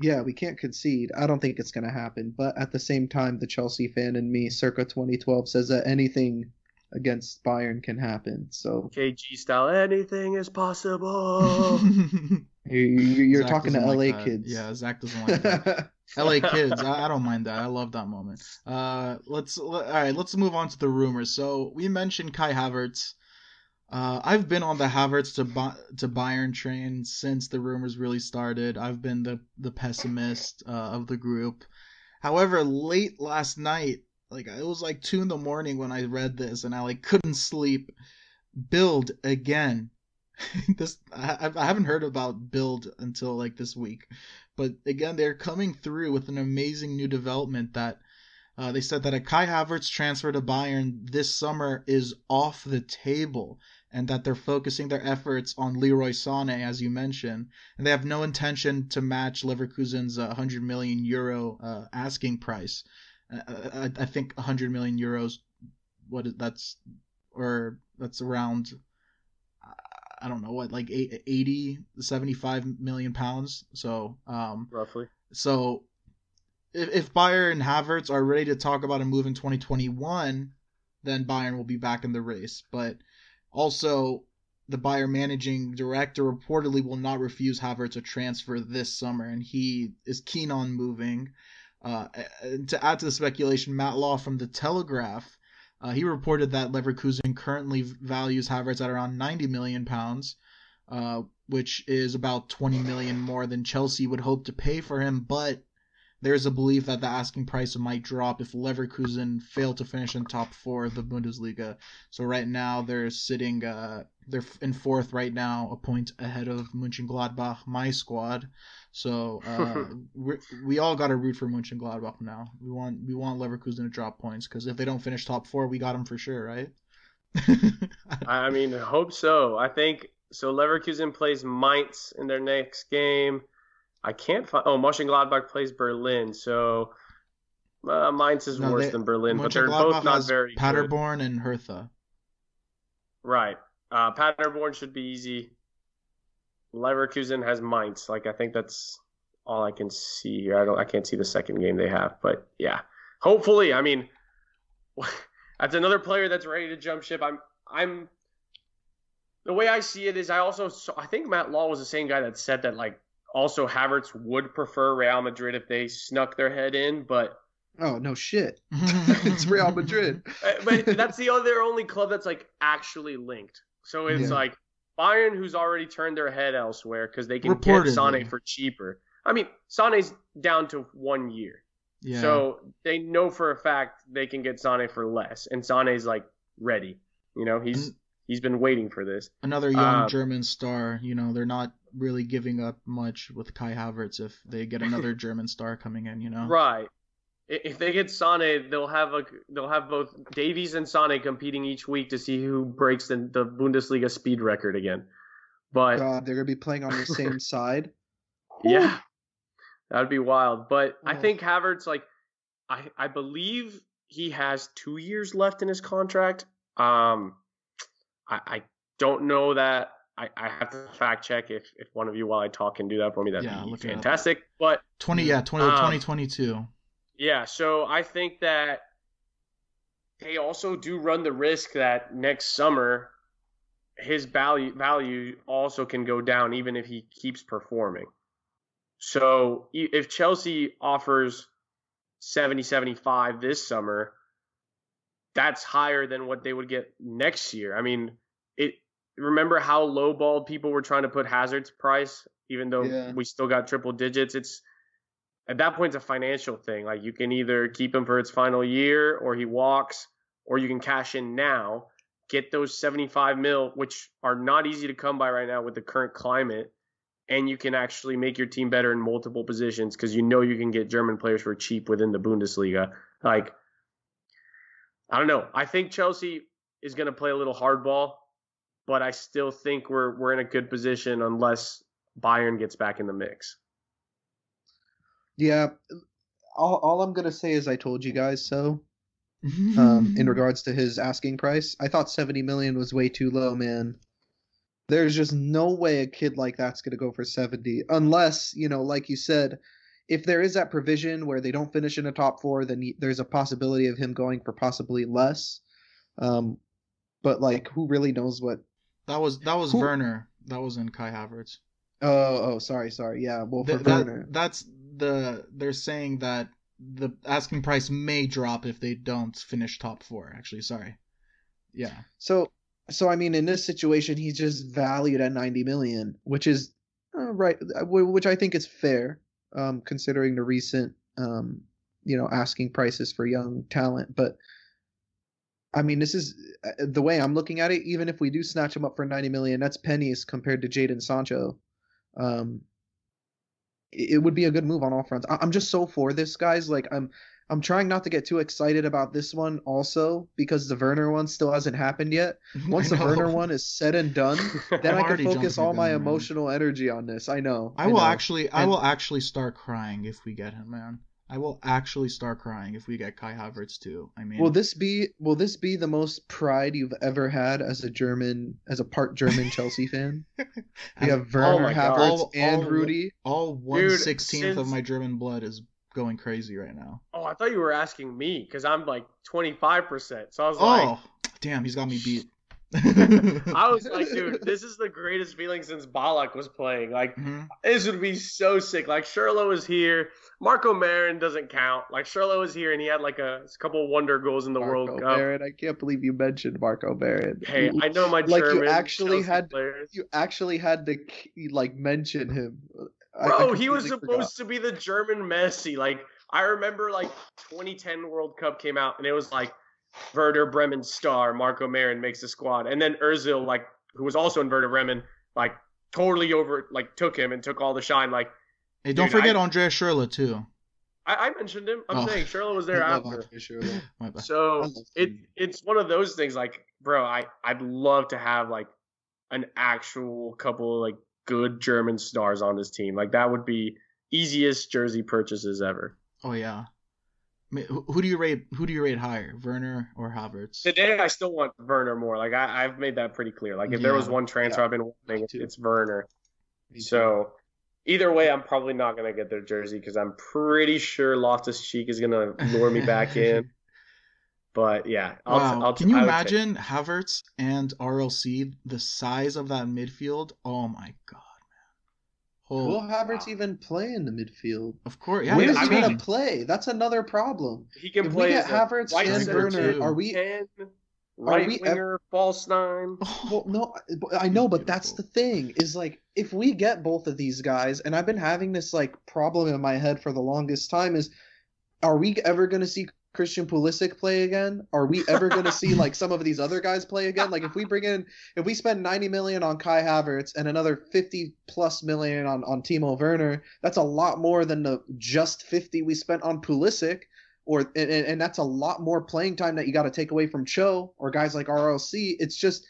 yeah, we can't concede. I don't think it's going to happen. But at the same time, the Chelsea fan in me, circa 2012, says that anything against Bayern can happen. So KG style, anything is possible. You're, talking to LA like kids. Yeah, Zach doesn't like that. LA kids, I, I, don't mind that. I love that moment. Uh, let's all right. Let's move on to the rumors. So we mentioned Kai Havertz. Uh, I've been on the Havertz to to Bayern train since the rumors really started. I've been the the pessimist uh, of the group. However, late last night, like it was like two in the morning when I read this, and I like couldn't sleep. Bild again. this I, I haven't heard about Bild until like this week, but again they're coming through with an amazing new development that uh, they said that a Kai Havertz transfer to Bayern this summer is off the table and that they're focusing their efforts on Leroy Sané, as you mentioned, and they have no intention to match Leverkusen's uh, 100 million euro uh, asking price. Uh, I, I, think 100 million euros, what is, that's, or that's around, I don't know what, like 80, 75 million pounds. So, um, roughly. So, if, if Bayern and Havertz are ready to talk about a move in 2021, then Bayern will be back in the race. But also, the Bayern managing director reportedly will not refuse Havertz a transfer this summer, and he is keen on moving. Uh, to add to the speculation, Matt Law from the Telegraph, uh, he reported that Leverkusen currently values Havertz at around 90 million pounds, uh, which is about 20 million more than Chelsea would hope to pay for him, but there's a belief that the asking price might drop if Leverkusen fail to finish in top four of the Bundesliga. So right now they're sitting, uh, they're in fourth right now, a point ahead of Mönchengladbach, my squad. So uh, we all got to root for Mönchengladbach now. We want we want Leverkusen to drop points because if they don't finish top four, we got them for sure, right? I mean, I hope so. I think so. Leverkusen plays Mainz in their next game. I can't find. Oh, Mönchengladbach plays Berlin, so uh, Mainz is no, worse they, than Berlin, but they're both not very Paderborn good. and Hertha. Right. Uh, Paderborn should be easy. Leverkusen has Mainz. Like I think that's all I can see here. I don't. I can't see the second game they have, but yeah. Hopefully, I mean, that's another player that's ready to jump ship. I'm. I'm. The way I see it is, I also. I think Matt Law was the same guy that said that like also, Havertz would prefer Real Madrid if they snuck their head in, but oh no shit, it's Real Madrid. Uh, but that's the other only club that's like actually linked. So it's yeah. like Bayern, who's already turned their head elsewhere because they can Reportedly. get Sane for cheaper. I mean, Sane's down to one year. Yeah. So they know for a fact they can get Sane for less, and Sane's like ready. You know, he's he's been waiting for this. Another young um, German star. You know, they're not really giving up much with Kai Havertz if they get another German star coming in, you know. Right. If they get Sane, they'll have a they'll have both Davies and Sane competing each week to see who breaks the, the Bundesliga speed record again. But God, they're gonna be playing on the same side. Yeah, that'd be wild. But oh. I think Havertz, like, I I believe he has two years left in his contract. Um, I I don't know that I, I have to fact check if, if one of you while I talk can do that for me. That'd yeah, be fantastic. But twenty yeah 20, um, 2022. Yeah, so I think that they also do run the risk that next summer his value value also can go down even if he keeps performing. So if Chelsea offers 70 75 this summer, that's higher than what they would get next year. I mean, remember how lowballed people were trying to put Hazard's price, even though yeah. we still got triple digits. It's at that point it's a financial thing. Like you can either keep him for its final year or he walks, or you can cash in now, get those 75 mil, which are not easy to come by right now with the current climate, and you can actually make your team better in multiple positions because you know you can get German players for cheap within the Bundesliga. Like I don't know. I think Chelsea is going to play a little hardball but I still think we're we're in a good position unless Bayern gets back in the mix. Yeah, all, all I'm gonna say is I told you guys so. Um, in regards to his asking price, I thought 70 million was way too low, man. There's just no way a kid like that's gonna go for 70, unless you know, like you said, if there is that provision where they don't finish in a top four, then there's a possibility of him going for possibly less. Um, but like, who really knows what? That was that was Who- Werner. That was in Kai Havertz. Oh, oh, sorry, sorry. Yeah, well, for Th- that- Werner. that's the they're saying that the asking price may drop if they don't finish top four. Actually, sorry. Yeah. So, so I mean, in this situation, he's just valued at 90 million, which is uh, right, uh, which I think is fair, um, considering the recent, um, you know, asking prices for young talent. But I mean, this is uh, the way I'm looking at it. Even if we do snatch him up for 90 million, that's pennies compared to Jadon Sancho. Um, it would be a good move on all fronts. I- I'm just so for this, guys. Like, I'm I'm trying not to get too excited about this one, also because the Werner one still hasn't happened yet. Once the. Werner one is said and done, then I'm can focus all my gun, man. emotional energy on this. I know. I will know. actually I And- will actually start crying if we get him, man. I will actually start crying if we get Kai Havertz too. I mean, Will this be will this be the most pride you've ever had as a German as a part German Chelsea fan? We have Werner, oh my God. Havertz, All- and all- Rudy. all one Dude, sixteenth of my German blood is going crazy right now. Oh, I thought you were asking me because I'm like 25%. So I was Oh, like, damn, he's got me beat. I was like, dude, this is the greatest feeling since Ballack was playing. Like, Mhm. this would be so sick. Like, Schürrle was here. Marco Marin doesn't count. Like, Schürrle was here and he had like a, couple wonder goals in the Marco World Cup. Marin. I can't believe you mentioned Marco Marin. Hey, You- I know my Like, you actually Chelsea had- players. you actually had to like mention him. Bro, he was supposed to be the German Messi. Like I remember, like 2010 World Cup came out, and it was like Werder Bremen star Marco Marin makes the squad, and then Özil, like who was also in Werder Bremen, like totally over, like took him and took all the shine. Like Hey, don't Dude, forget I- Andreas Schürrle too. I, I mentioned him. I'm Oh. saying Schürrle was there I after. Andre Schürrle. My bad. I So it it's one of those things. Like, bro, I I'd love to have like an actual couple of, like good German stars on this team. Like that would be easiest jersey purchases ever. Oh yeah. Who do you rate? Who do you rate higher, Werner or Havertz? Today, I still want Werner more. Like I, I've made that pretty clear. Like if there was one transfer yeah. I've been wanting, it's, it's Werner. So either way, I'm probably not gonna get their jersey because I'm pretty sure Loftus Cheek is gonna lure me back in. But yeah, I'll, wow. I'll, Can you I would take- imagine Havertz and RLC, the size of that midfield? Oh my god, man. Oh, Will Havertz even play in the midfield? of course. Yeah, Where Wait, is he's he I gonna play? That's another problem. he can If play we get as Havertz right and center Werner, too, are we- 10, right we ev- winger, false nine. Well, no, I know, but that's the thing is like if we get both of these guys, and I've been having this like problem in my head for the longest time is, are we ever going to see Christian Pulisic play again? Are we ever going to see like some of these other guys play again? Like if we bring in, if we spend 90 million on Kai Havertz and another 50 plus million on on Timo Werner, that's a lot more than the just 50 we spent on Pulisic. Or and, and and that's a lot more playing time that you got to take away from Cho or guys like RLC. It's just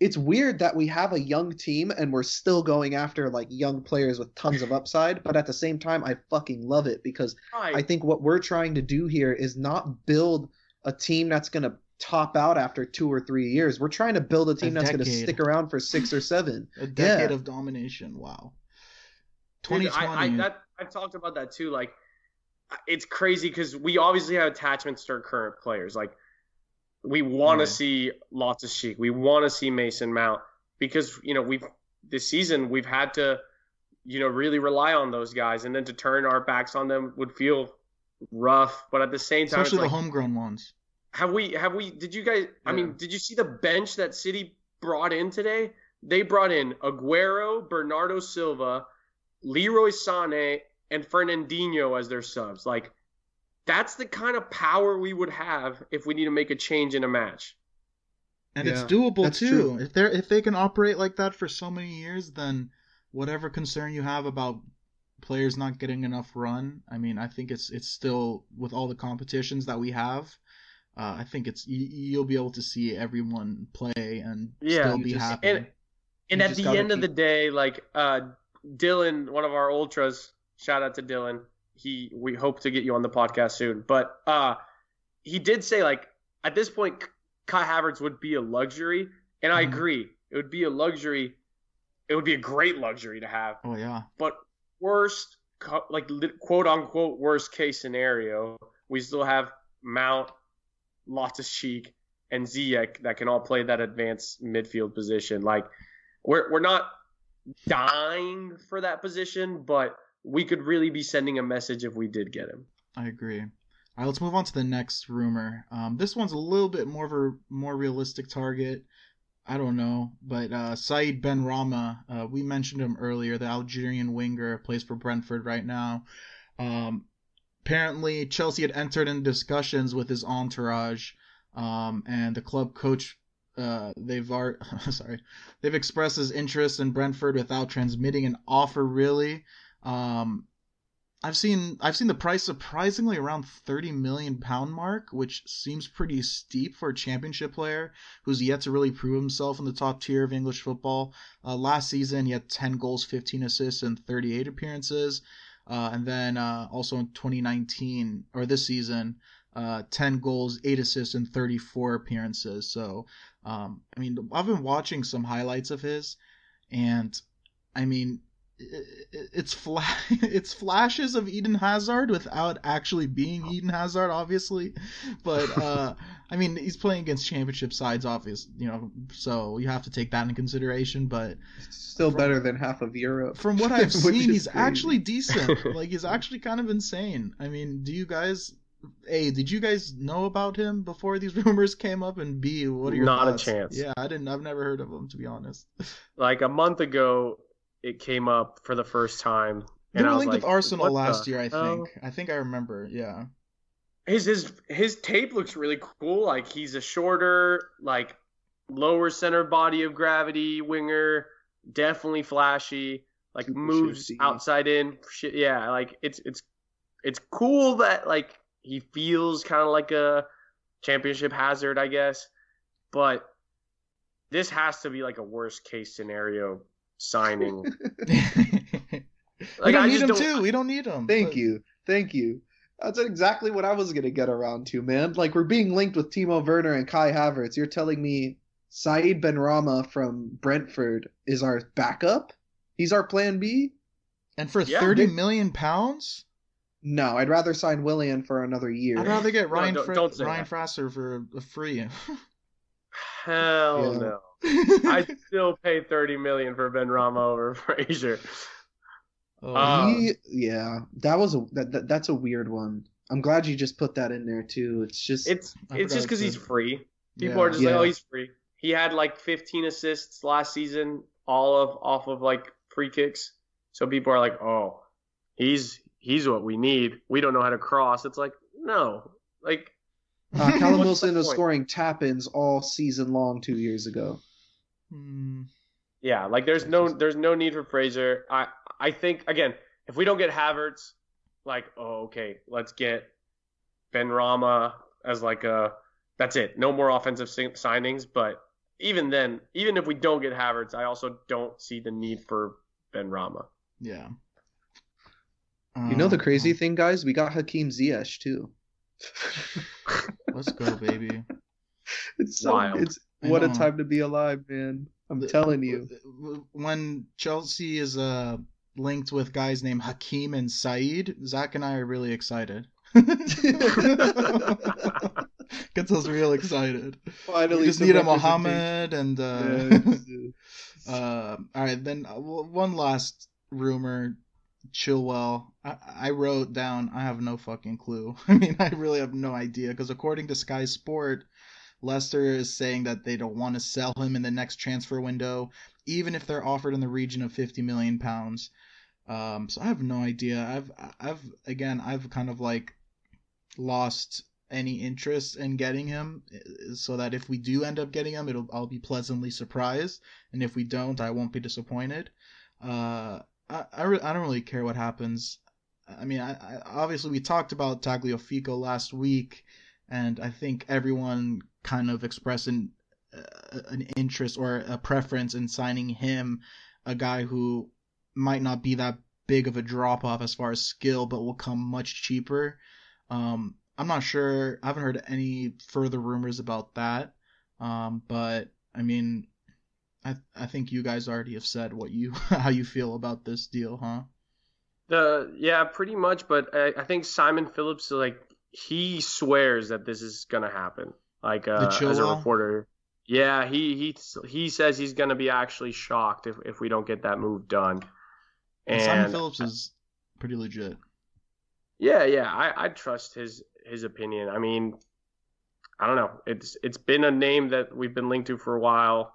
it's weird that we have a young team and we're still going after like young players with tons of upside, but at the same time I fucking love it because Right. I think what we're trying to do here is not build a team that's going to top out after 2 or 3 years. We're trying to build a team that's going to stick around for 6 or 7. A decade Yeah. of domination. Wow. Dude, 2020. I, I, that, I've talked about that too. Like, it's crazy because we obviously have attachments to our current players. Like, we want to Yeah. see of Sheik. We want to see Mason Mount because you know we've this season we've had to you know really rely on those guys, and then to turn our backs on them would feel rough. But at the same time, Especially the like, homegrown ones. have we have we did you guys I mean did you see the bench that City brought in today? They brought in Aguero, Bernardo Silva, Leroy Sané, and Fernandinho as their subs. Like that's the kind of power we would have if we need to make a change in a match. And it's doable too. true. If they're if they can operate like that for so many years, then whatever concern you have about players not getting enough run, I mean, I think it's it's still with all the competitions that we have, uh, I think it's you, you'll be able to see everyone play and Yeah, still be just- happy. And and at the gotta end of the day, like uh, Dylan, one of our ultras, shout out to Dylan. He we hope to get you on the podcast soon. But uh, he did say like at this point, Kai Havertz would be a luxury, and I Mhm. agree. It would be a luxury. It would be a great luxury to have. oh yeah, But worst, like quote unquote worst case scenario, we still have Mount, Loftus Cheek, and Ziyech that can all play that advanced midfield position. Like we're we're not dying for that position, but we could really be sending a message if we did get him. I agree. All right, let's move on to the next rumor. Um, this one's a little bit more of a more realistic target. I don't know, but uh, Said Benrahma, uh, we mentioned him earlier, the Algerian winger, plays for Brentford right now. Um, apparently, Chelsea had entered in discussions with his entourage, um, and the club coach, uh, they've ar- sorry, they've expressed his interest in Brentford without transmitting an offer. Really, um, I've seen I've seen the price surprisingly around 30 million pound mark, which seems pretty steep for a championship player who's yet to really prove himself in the top tier of English football. Uh, last season, he had 10 goals, 15 assists, and 38 appearances. Uh, and then uh, also in 2019 or this season, uh, 10 goals, 8 assists, and 34 appearances. So, um, I mean, I've been watching some highlights of his, and I mean, it's fla- it's flashes of Eden Hazard without actually being Eden Hazard, obviously. But uh, I mean, he's playing against championship sides, obvious, you know, so you have to take that in consideration. But Still better than half of Europe. from what I've seen, he's crazy. actually decent. like he's actually kind of insane. I mean, do you guys? A, did you guys know about him before these rumors came up? And B, what are your Not a chance. Yeah, I didn't. I've never heard of him to be honest. Like a month ago, it came up for the first time. They and were I was linked with Arsenal last the year, I hell? think. I think I remember. Yeah. his his his tape looks really cool. Like he's a shorter, like lower center body of gravity winger, definitely flashy. Like Super moves shifty. outside in. Shit, yeah, like it's it's it's cool that like he feels kind of like a championship hazard, I guess. But this has to be like a worst case scenario signing. we don't I need just him don't- too. We don't need him. Thank But- you. Thank you. That's exactly what I was gonna get around to, man. Like we're being linked with Timo Werner and Kai Havertz. You're telling me Saeed Benrahma from Brentford is our backup? He's our plan B? And for Yeah, thirty they- million pounds, No, I'd rather sign Willian for another year. I'd rather get No, Ryan don't- Fra- don't Ryan that. Fraser for a free. Hell Yeah. no. I'd still pay thirty million for Benrahma over Fraser. Oh, Uh, He- yeah, that was a that, that that's a weird one. I'm glad you just put that in there too. It's just It's I it's just because he's free. People yeah. are just like, oh, he's free. He had like 15 assists last season, all of off of like free kicks. So people are like, oh, he's he's what we need. We don't know how to cross. It's like no, like uh, Callum Wilson was scoring tap-ins all season long two years ago. Hmm. yeah, like there's no there's no need for Fraser. I I think again, if we don't get Havertz, like oh okay, let's get Benrahma as like a that's it. No more offensive signings, but even then, even if we don't get Havertz, I also don't see the need for Benrahma. Yeah. You know the Uh, crazy thing, guys? We got Hakim Ziyech too. Let's go, baby. It's so Wild. it's what a time to be alive, man. I'm telling you. When Chelsea is uh linked with guys named Hakeem and Saeed, Zach and I are really excited. Gets us real excited. Finally, we just need a representation. Mohammed and uh, Yeah, uh, all right. Then uh, one last rumor. Chilwell. I, I wrote down. I have no fucking clue. I mean, I really have no idea because according to Sky Sport, Leicester is saying that they don't want to sell him in the next transfer window, even if they're offered in the region of 50 million pounds. Um, so I have no idea. I've I've again I've kind of like lost any interest in getting him, so that if we do end up getting him, it'll I'll be pleasantly surprised, and if we don't, I won't be disappointed. Uh, I I, re- I don't really care what happens. I mean, I, I obviously we talked about Tagliafico last week, and I think everyone kind of expressed an, uh, an interest or a preference in signing him, a guy who might not be that big of a drop off as far as skill, but will come much cheaper. Um, I'm not sure. I haven't heard any further rumors about that. Um, but I mean, I I think you guys already have said what you how you feel about this deal, huh? The yeah, pretty much. But I, I think Simon Phillips like he swears that this is gonna happen. Like uh, as a reporter, yeah, he he he says he's gonna be actually shocked if if we don't get that move done. And, and Simon Phillips is pretty legit. Yeah, yeah, I I trust his his opinion. I mean, I don't know. It's it's been a name that we've been linked to for a while.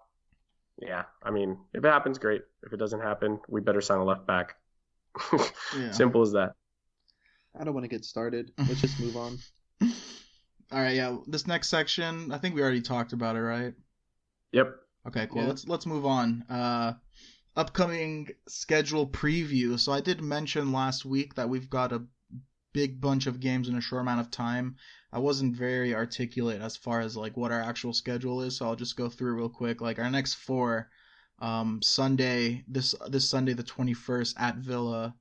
Yeah, I mean, if it happens, great. If it doesn't happen, we better sign a left back. yeah. Simple as that. I don't want to get started. Let's just move on. All right, yeah. This next section, I think we already talked about it, right? Yep. Okay, cool. Yeah. Let's let's move on. Uh, upcoming schedule preview. So I did mention last week that we've got a big bunch of games in a short amount of time. I wasn't very articulate as far as like what our actual schedule is, so I'll just go through real quick. Like our next four, um, Sunday this this Sunday the 21st at Villa,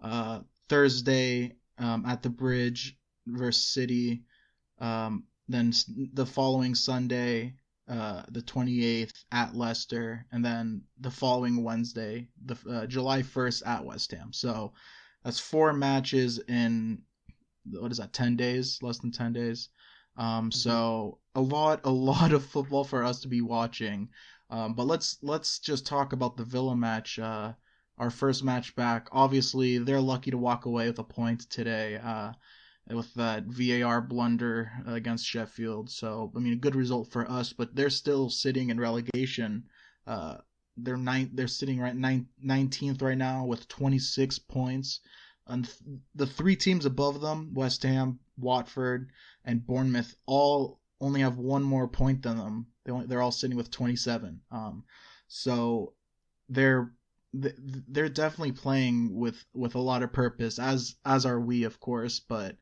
uh, Thursday um, at the Bridge versus City, um, then the following Sunday uh, the 28th at Leicester, and then the following Wednesday, the uh, July 1st at West Ham. So that's four matches in what is that? Ten days, less than ten days. Um, mm-hmm. so a lot, a lot of football for us to be watching. Um, but let's let's just talk about the Villa match. Uh, our first match back. Obviously, they're lucky to walk away with a point today. Uh, with that VAR blunder against Sheffield. So I mean, a good result for us, but they're still sitting in relegation. Uh, they're nine. They're sitting right nine, 19th right now with 26 points. And the three teams above them, West Ham, Watford, and Bournemouth, all only have one more point than them. They only, they're all sitting with 27. Um, so they're they're definitely playing with with a lot of purpose, as as are we, of course. But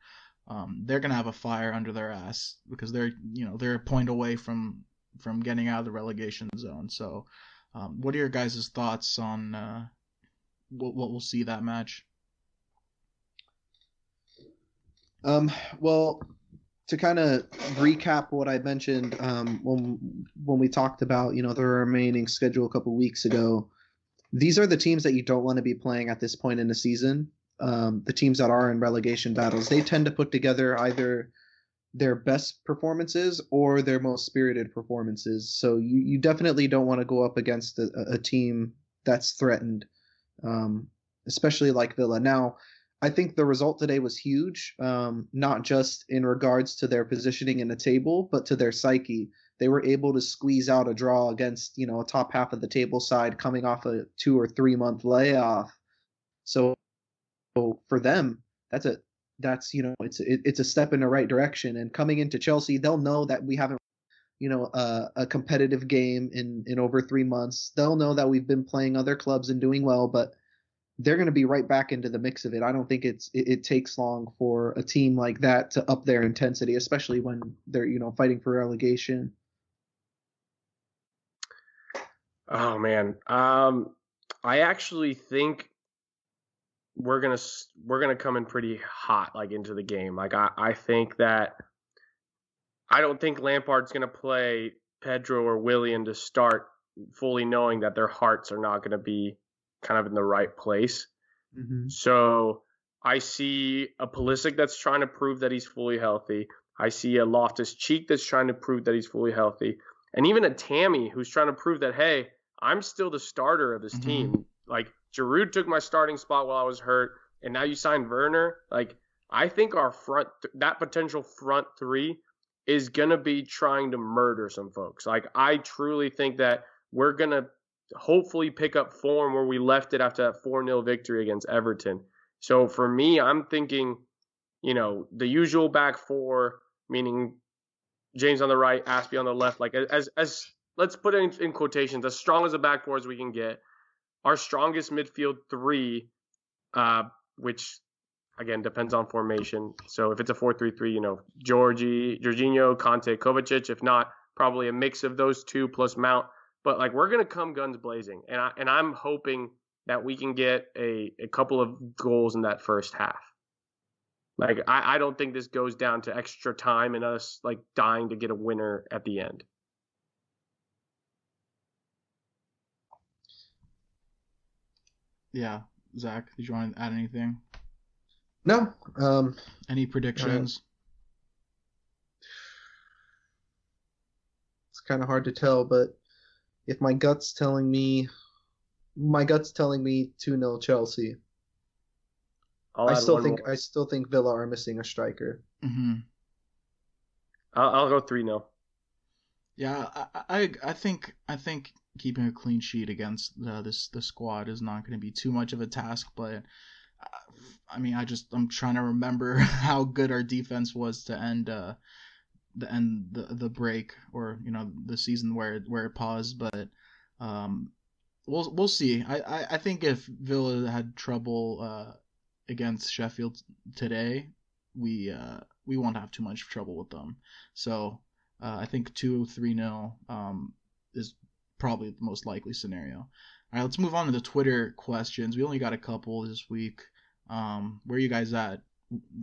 um, they're gonna have a fire under their ass because they're you know they're a point away from from getting out of the relegation zone. So um, what are your guys' thoughts on uh, what, what we'll see that match? Um, well, to kind of recap what I mentioned um, when when we talked about you know the remaining schedule a couple weeks ago, these are the teams that you don't want to be playing at this point in the season. Um, the teams that are in relegation battles, they tend to put together either their best performances or their most spirited performances. So you, you definitely don't want to go up against a, a team that's threatened, um, especially like Villa. Now, I think the result today was huge, um, not just in regards to their positioning in the table, but to their psyche. They were able to squeeze out a draw against, you know, a top half of the table side coming off a two or three month layoff. So for them, that's a that's you know it's it, it's a step in the right direction. And coming into Chelsea, they'll know that we haven't you know a, a competitive game in in over three months. They'll know that we've been playing other clubs and doing well, but they're going to be right back into the mix of it. I don't think it's it, it, takes long for a team like that to up their intensity, especially when they're you know fighting for relegation. Oh man, um, I actually think we're gonna we're gonna come in pretty hot like into the game. Like I I think that I don't think Lampard's gonna play Pedro or Willian to start, fully knowing that their hearts are not gonna be kind of in the right place. Mm-hmm. So I see a Pulisic that's trying to prove that he's fully healthy. I see a Loftus Cheek that's trying to prove that he's fully healthy, and even a Tammy who's trying to prove that hey, I'm still the starter of this mm-hmm. team. Like Giroud took my starting spot while I was hurt, and now you signed Werner. Like I think our front, that potential front three, is gonna be trying to murder some folks. Like I truly think that we're gonna hopefully pick up form where we left it after that 4 0 victory against Everton. So for me, I'm thinking, you know, the usual back four, meaning James on the right, Azpi on the left, like as as let's put it in, in quotations, as strong as a back four as we can get our strongest midfield three, uh, which again depends on formation. So if it's a four-three-three, you know, Georgie, Jorginho, Kanté, Kovacic. If not, probably a mix of those two plus Mount. But like we're gonna come guns blazing, and I and I'm hoping that we can get a, a couple of goals in that first half. Like I, I don't think this goes down to extra time and us like dying to get a winner at the end. Yeah, Zach, did you want to add anything? No. Um, Any predictions? It's kind of hard to tell, but if my gut's telling me, my gut's telling me two 0 Chelsea. I'll I still think more. I still think Villa are missing a striker. Mm-hmm. I'll, I'll go three 0 Yeah, I, I I think I think keeping a clean sheet against uh, this the squad is not going to be too much of a task. But uh, I mean, I just I'm trying to remember how good our defense was to end uh, the end the the break or you know the season where it, where it paused. But um, we'll we'll see. I, I, I think if Villa had trouble uh, against Sheffield today, we uh, we won't have too much trouble with them. So. Uh, I think two three nil um, is probably the most likely scenario. All right, let's move on to the Twitter questions. We only got a couple this week. Um, where are you guys at,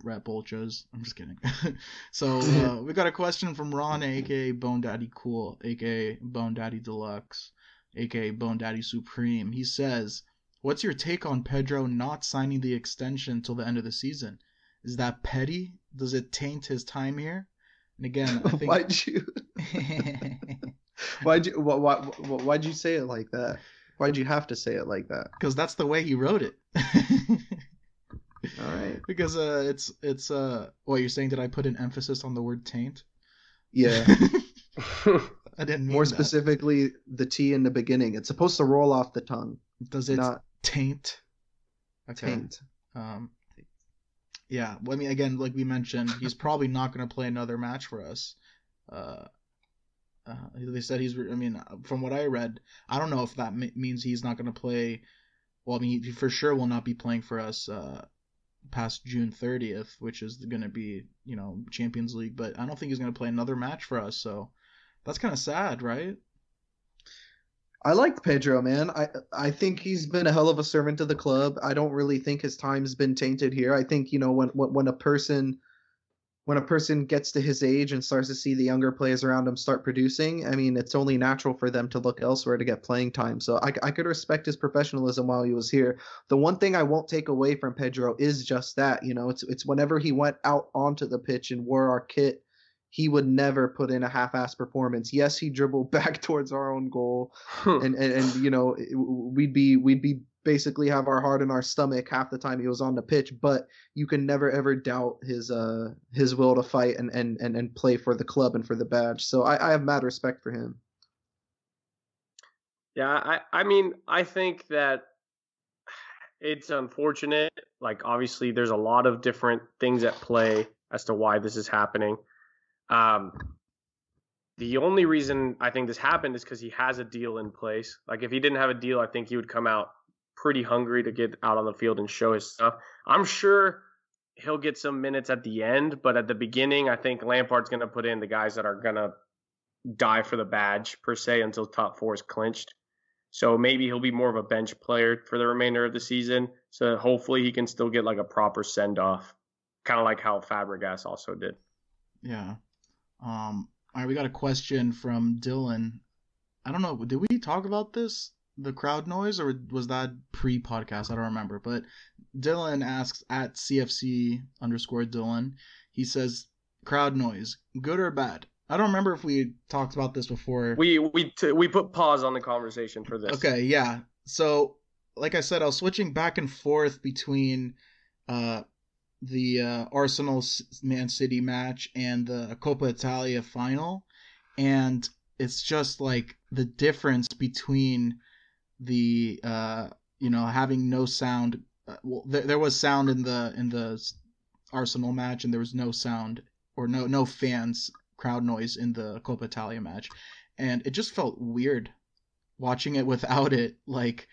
Rep Ultras? I'm just kidding. so uh, we got a question from Ron, aka Bone Daddy Cool, aka Bone Daddy Deluxe, aka Bone Daddy Supreme. He says, "What's your take on Pedro not signing the extension till the end of the season? Is that petty? Does it taint his time here?" And again, I think why'd you? Why'd you? Why, why, why'd you say it like that? Why'd you have to say it like that? because that's the way he wrote it. All right. because uh, it's it's uh, what you're saying? Did I put an emphasis on the word taint? Yeah. I didn't mean More that. specifically, the T in the beginning. It's supposed to roll off the tongue, Does it not taint? Okay. taint. Um, yeah. Well, I mean, again, like we mentioned, he's probably not going to play another match for us. Uh, uh, they said he's. I mean, from what I read, I don't know if that m- means he's not going to play. Well, I mean, he for sure will not be playing for us uh, past June 30th, which is going to be, you know, Champions League. But I don't think he's going to play another match for us. So that's kind of sad, right? I like Pedro, man. I I think he's been a hell of a servant to the club. I don't really think his time's been tainted here. I think you know when when, when a person when a person gets to his age and starts to see the younger players around him start producing, I mean, it's only natural for them to look elsewhere to get playing time. So I, I could respect his professionalism while he was here. The one thing I won't take away from Pedro is just that, you know, it's it's whenever he went out onto the pitch and wore our kit, he would never put in a half-ass performance. Yes, he dribbled back towards our own goal and, and and you know we'd be we'd be basically have our heart in our stomach half the time he was on the pitch but you can never ever doubt his uh his will to fight and and and, and play for the club and for the badge so I, I have mad respect for him Yeah, I, I mean, I think that it's unfortunate. Like, obviously, there's a lot of different things at play as to why this is happening. Um, the only reason I think this happened is because he has a deal in place. Like, if he didn't have a deal, I think he would come out pretty hungry to get out on the field and show his stuff. I'm sure he'll get some minutes at the end, but at the beginning, I think Lampard's going to put in the guys that are going to die for the badge, per se, until top four is clinched. So maybe he'll be more of a bench player for the remainder of the season. So hopefully he can still get like a proper send off, kind of like how Fabregas also did. Yeah. Um. All right, we got a question from Dylan. I don't know. Did we talk about this? The crowd noise, or was that pre-podcast? I don't remember. But Dylan asks at CFC underscore Dylan. He says, "Crowd noise, good or bad?" I don't remember if we talked about this before. We we t- we put pause on the conversation for this. Okay, yeah. So, like I said, I was switching back and forth between uh, the uh, Arsenal Man City match and the Coppa Italia final, and it's just like the difference between the uh, you know having no sound. Uh, well, there, there was sound in the in the Arsenal match, and there was no sound or no no fans crowd noise in the Coppa Italia match, and it just felt weird watching it without it. Like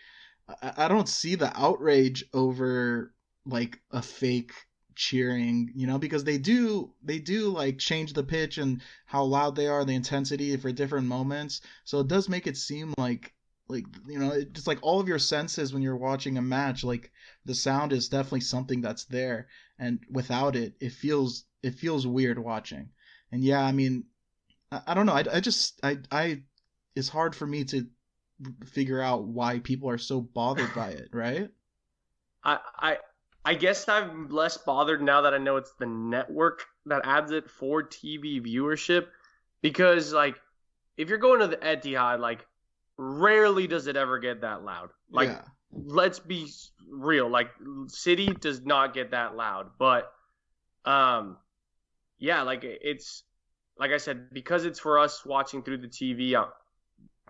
I, I don't see the outrage over like a fake cheering, you know, because they do they do like change the pitch and how loud they are, the intensity for different moments. So it does make it seem like like you know, it, just like all of your senses when you're watching a match, like the sound is definitely something that's there, and without it, it feels it feels weird watching. And yeah, I mean, I, I don't know, I, I just I I it's hard for me to figure out why people are so bothered by it, right? I I I guess I'm less bothered now that I know it's the network that adds it for TV viewership because like if you're going to the Etihad like rarely does it ever get that loud. Like yeah. let's be real, like City does not get that loud, but um yeah, like it's like I said because it's for us watching through the TV, uh,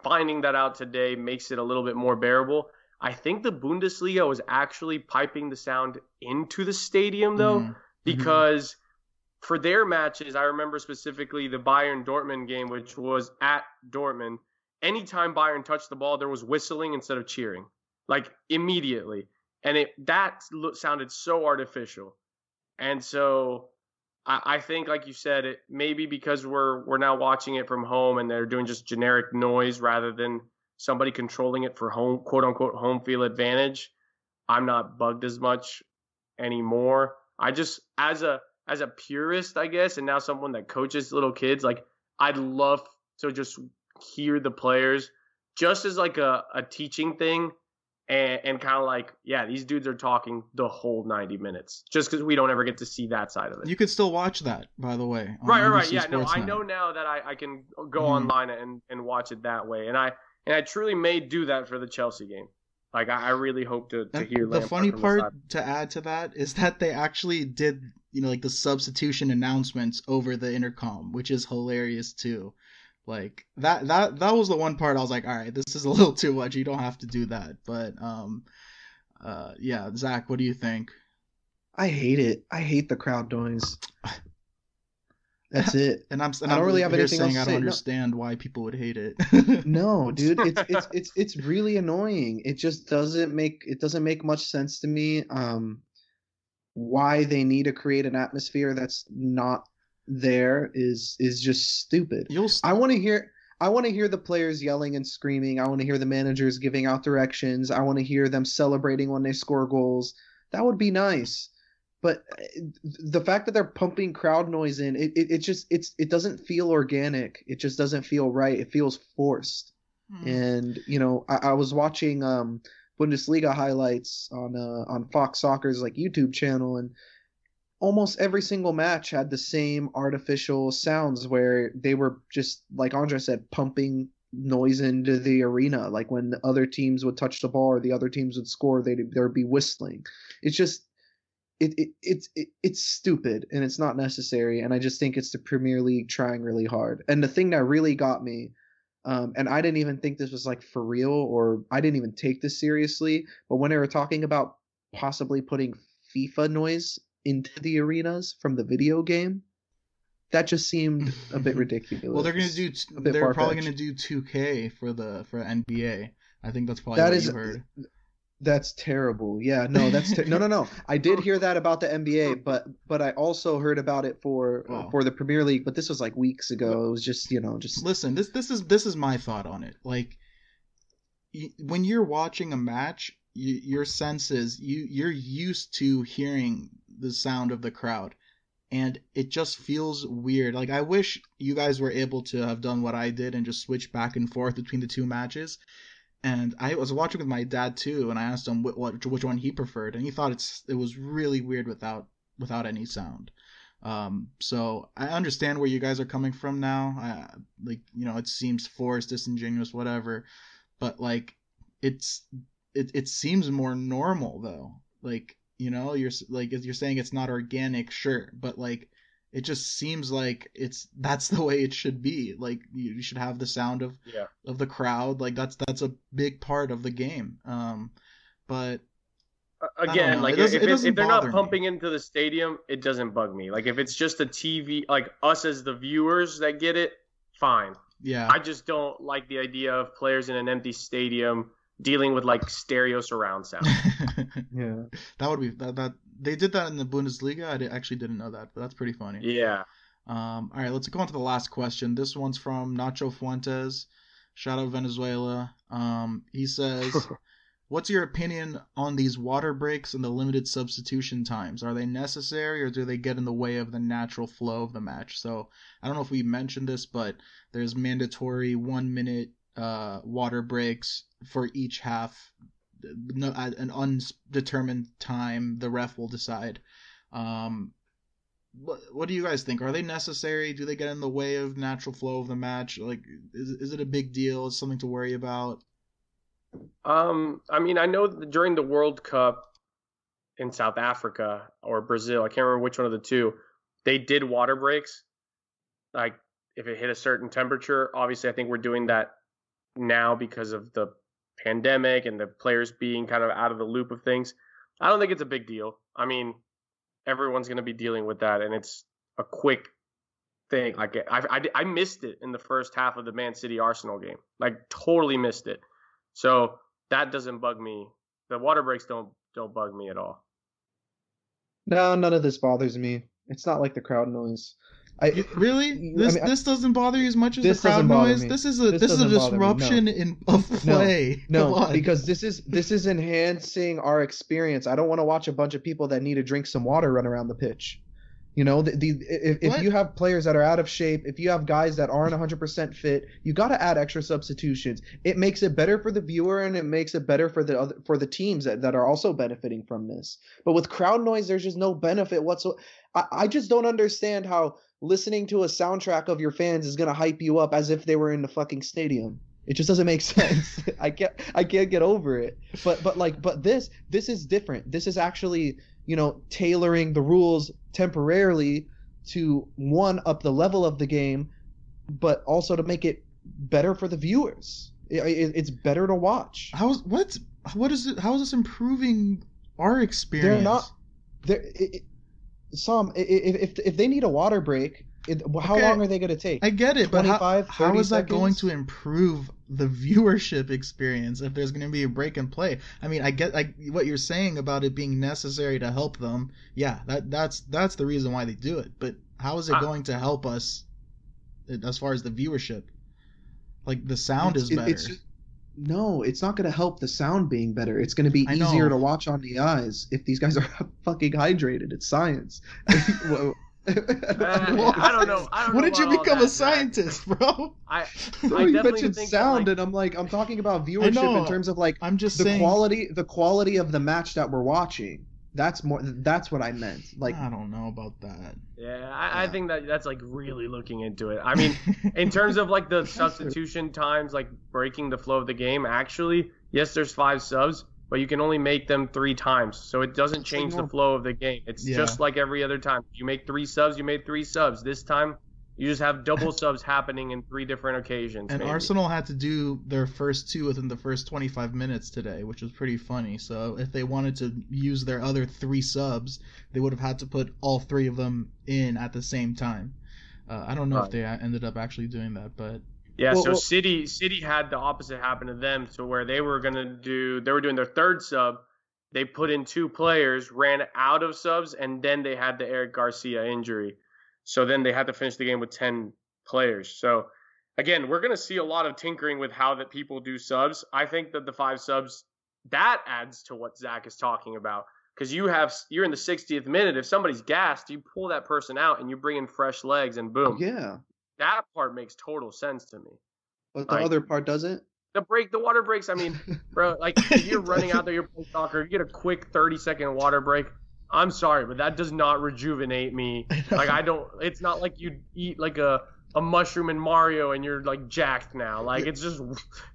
finding that out today makes it a little bit more bearable. I think the Bundesliga was actually piping the sound into the stadium though, mm-hmm. because mm-hmm. for their matches, I remember specifically the Bayern Dortmund game, which was at Dortmund. Anytime Bayern touched the ball, there was whistling instead of cheering, like immediately, and it that sounded so artificial. And so I, I think, like you said, it maybe because we're we're now watching it from home and they're doing just generic noise rather than somebody controlling it for home quote unquote home field advantage, I'm not bugged as much anymore. I just as a as a purist, I guess, and now someone that coaches little kids, like I'd love to just hear the players just as like a, a teaching thing and, and kind of like, yeah, these dudes are talking the whole 90 minutes just because we don't ever get to see that side of it. You could still watch that, by the way. Right, right, right. Yeah, no, I know now that I, I can go mm-hmm. online and, and watch it that way. And I, and I truly may do that for the Chelsea game. Like I, I really hope to, to hear. The funny part the to add to that is that they actually did, you know, like the substitution announcements over the intercom, which is hilarious too. Like that that that was the one part I was like, all right, this is a little too much. You don't have to do that. But um, uh, yeah, Zach, what do you think? I hate it. I hate the crowd noise. That's it. And I'm, and I don't I'm really have anything saying else to I don't understand no. why people would hate it. no, dude, it's it's it's it's really annoying. It just doesn't make it doesn't make much sense to me. Um, why they need to create an atmosphere that's not there is is just stupid. You'll st- I want to hear I want to hear the players yelling and screaming. I want to hear the managers giving out directions. I want to hear them celebrating when they score goals. That would be nice but uh, the fact that they're pumping crowd noise in it, it, it just it's it doesn't feel organic it just doesn't feel right it feels forced mm. and you know I, I, was watching um bundesliga highlights on uh on fox soccer's like youtube channel and almost every single match had the same artificial sounds where they were just like andre said pumping noise into the arena. Like when the other teams would touch the ball or the other teams would score they'd there'd be whistling. It's just it, it it's it, it's stupid and it's not necessary and i just think it's the premier league trying really hard. And the thing that really got me um, and i didn't even think this was like for real or i didn't even take this seriously but when they were talking about possibly putting fifa noise into the arenas from the video game that just seemed a bit ridiculous well they're gonna do they're probably gonna do 2k for the for nba i think that's probably that what is, heard that's terrible. Yeah, no, that's ter- no, no, no. I did hear that about the NBA, but but I also heard about it for oh. for the Premier League. But this was like weeks ago. It was just you know just listen. This this is this is my thought on it. Like when you're watching a match, you, your senses you you're used to hearing the sound of the crowd, and it just feels weird. Like I wish you guys were able to have done what I did and just switch back and forth between the two matches and I was watching with my dad too, and I asked him what, what which one he preferred, and he thought it's it was really weird without without any sound. Um, so I understand where you guys are coming from now. I, like you know, it seems forced, disingenuous, whatever, but like it's it it seems more normal though. Like you know, you're like you're saying it's not organic, sure, but like it just seems like it's that's the way it should be. Like you, should have the sound of yeah. of the crowd. Like that's that's a big part of the game. Um but again like if, if, if, they're not pumping me. into the stadium it doesn't bug me. Like if it's just a tv like us as the viewers that get it fine. Yeah. I just don't like the idea of players in an empty stadium dealing with like stereo surround sound. Yeah. that would be that, that they did that in the Bundesliga. I di- actually didn't know that, but that's pretty funny. yeah. Um, all right, let's go on to the last question. This one's from Nacho Fuentes. Shout out Venezuela. Um, he says, "What's your opinion on these water breaks and the limited substitution times? Are they necessary or do they get in the way of the natural flow of the match?" So I don't know if we mentioned this, but there's mandatory one minute uh, water breaks for each half. No, at an undetermined time, the ref will decide. Um, what, what do you guys think? Are they necessary? Do they get in the way of natural flow of the match? Like, is, is it a big deal? Is something to worry about? Um, I mean, I know during the World Cup in South Africa or Brazil, I can't remember which one of the two, they did water breaks. Like if it hit a certain temperature, obviously I think we're doing that now because of the pandemic and the players being kind of out of the loop of things. I don't think it's a big deal. I mean, everyone's going to be dealing with that and it's a quick thing. Like I, I, I missed it in the first half of the Man City Arsenal game. Like totally missed it. So that doesn't bug me. The water breaks don't don't bug me at all. No, none of this bothers me. It's not like the crowd noise. I really? I This mean, I- this doesn't bother you as much as the crowd noise? me. This is a This this, is a me, no. disruption in of play. Come No, because this is this is enhancing our experience. I don't want to watch a bunch of people that need to drink some water run around the pitch. You know, the, the if, if you have players that are out of shape, if you have guys that aren't 100% fit, you got to add extra substitutions. It makes it better for the viewer and it makes it better for the other for the teams that, that are also benefiting from this. But with crowd noise, there's just no benefit whatsoever. I, I just don't understand how listening to a soundtrack of your fans is gonna hype you up as if they were in the fucking stadium. It just doesn't make sense. I can't I can't get over it. But but like but this this is different. This is actually, you know, tailoring the rules temporarily to one up the level of the game, but also to make it better for the viewers. It, it, it's better to watch. How's what what is it how is this improving our experience? They're not. They're, it, some i- i- if if they need a water break, it, how Okay, long are they going to take? I get it, but how, 25, how 30 that going to improve the viewership experience if there's going to be a break and play? I mean, I get I, what you're saying about it being necessary to help them. Yeah, that that's that's the reason why they do it. But how is it I- going to help us as far as the viewership? Like the sound It's- is it- better. it's just- no, it's not going to help the sound being better. It's going to be I know. easier to watch on the eyes if these guys are fucking hydrated. It's science. Uh, I don't know. I don't when know did you become that, a scientist, bro? I I you mentioned think sound, like... and I'm like, I'm talking about viewership in terms of like I'm just the saying. quality, the quality of the match that we're watching. That's more. That's what I meant. Like, I don't know about that. Yeah, I, I think that that's like really looking into it. I mean, in terms of like the substitution times, like breaking the flow of the game, actually, yes, there's five subs, but you can only make them three times. So it doesn't change the flow of the game. It's Yeah. just like every other time. You make three subs, you made three subs. This time, you just have double subs happening in three different occasions. And maybe. Arsenal had to do their first two within the first 25 minutes today, which was pretty funny. So if they wanted to use their other three subs, they would have had to put all three of them in at the same time. Uh, I don't know if they ended up actually doing that, but Yeah, Well, so well- City City had the opposite happen to them, to where they were gonna do they were doing their third sub, they put in two players, ran out of subs, and then they had the Eric Garcia injury. So then they had to finish the game with ten players. So again, we're gonna see a lot of tinkering with how that people do subs. I think that the five subs that adds to what Zach is talking about. Because you have you're in the 60th minute. If somebody's gassed, you pull that person out and you bring in fresh legs, and boom. yeah, That part makes total sense to me but the Like- other part doesn't. the break, the water breaks. I mean, bro, like you're running out there, you're playing soccer, you get a quick 30 second water break. I'm sorry, but that does not rejuvenate me. Like I don't. It's not like you eat like a a mushroom in Mario and you're like jacked now. Like it's just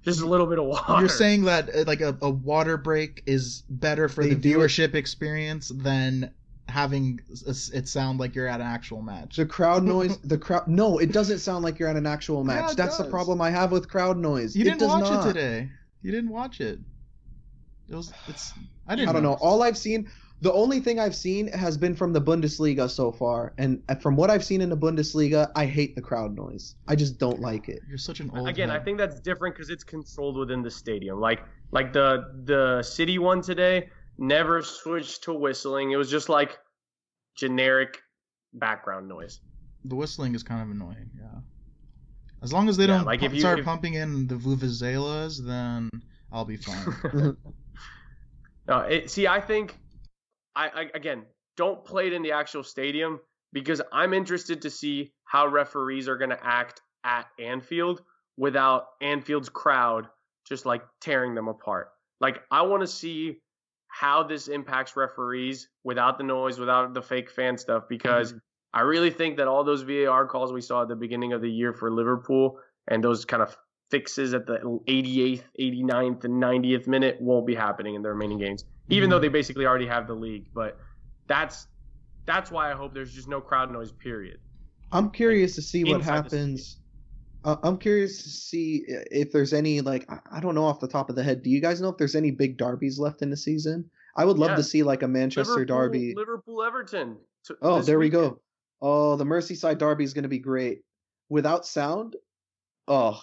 just a little bit of water. you're saying that uh, like a, a water break is better for They the do it- viewership experience than having s- it sound like you're at an actual match. The crowd noise, the crowd. No, it doesn't sound like you're at an actual match. it That's the problem I have with crowd noise. You it didn't does watch not. it today. You didn't watch it. It was it's I didn't I don't know. notice. All I've seen, The only thing I've seen has been from the Bundesliga so far, and from what I've seen in the Bundesliga, I hate the crowd noise. I just don't like it. You're such an old. Again, head. I think that's different because it's controlled within the stadium. Like like the the city one today never switched to whistling. It was just like generic background noise. the whistling is kind of annoying. Yeah. As long as they Yeah, don't like pu- if you- start if- pumping in the vuvuzelas, then I'll be fine. No, uh, it, see, I think, I, I again don't play it in the actual stadium because I'm interested to see how referees are going to act at Anfield without Anfield's crowd just like tearing them apart. Like I want to see how this impacts referees without the noise, without the fake fan stuff, because mm-hmm. I really think that all those VAR calls we saw at the beginning of the year for Liverpool and those kind of fixes at the 88th, 89th, and 90th minute won't be happening in the remaining games, even though they basically already have the league. But that's that's why I hope there's just no crowd noise. Period. I'm curious to see what happens. Uh, I'm curious to see if there's any like I- don't know off the top of the head. Do you guys know if there's any big derbies left in the season? I would love Yeah. to see like a Manchester Liverpool, derby. Liverpool, Everton. t- Oh, there we go. Oh, the Merseyside derby is going to be great. Without sound, oh,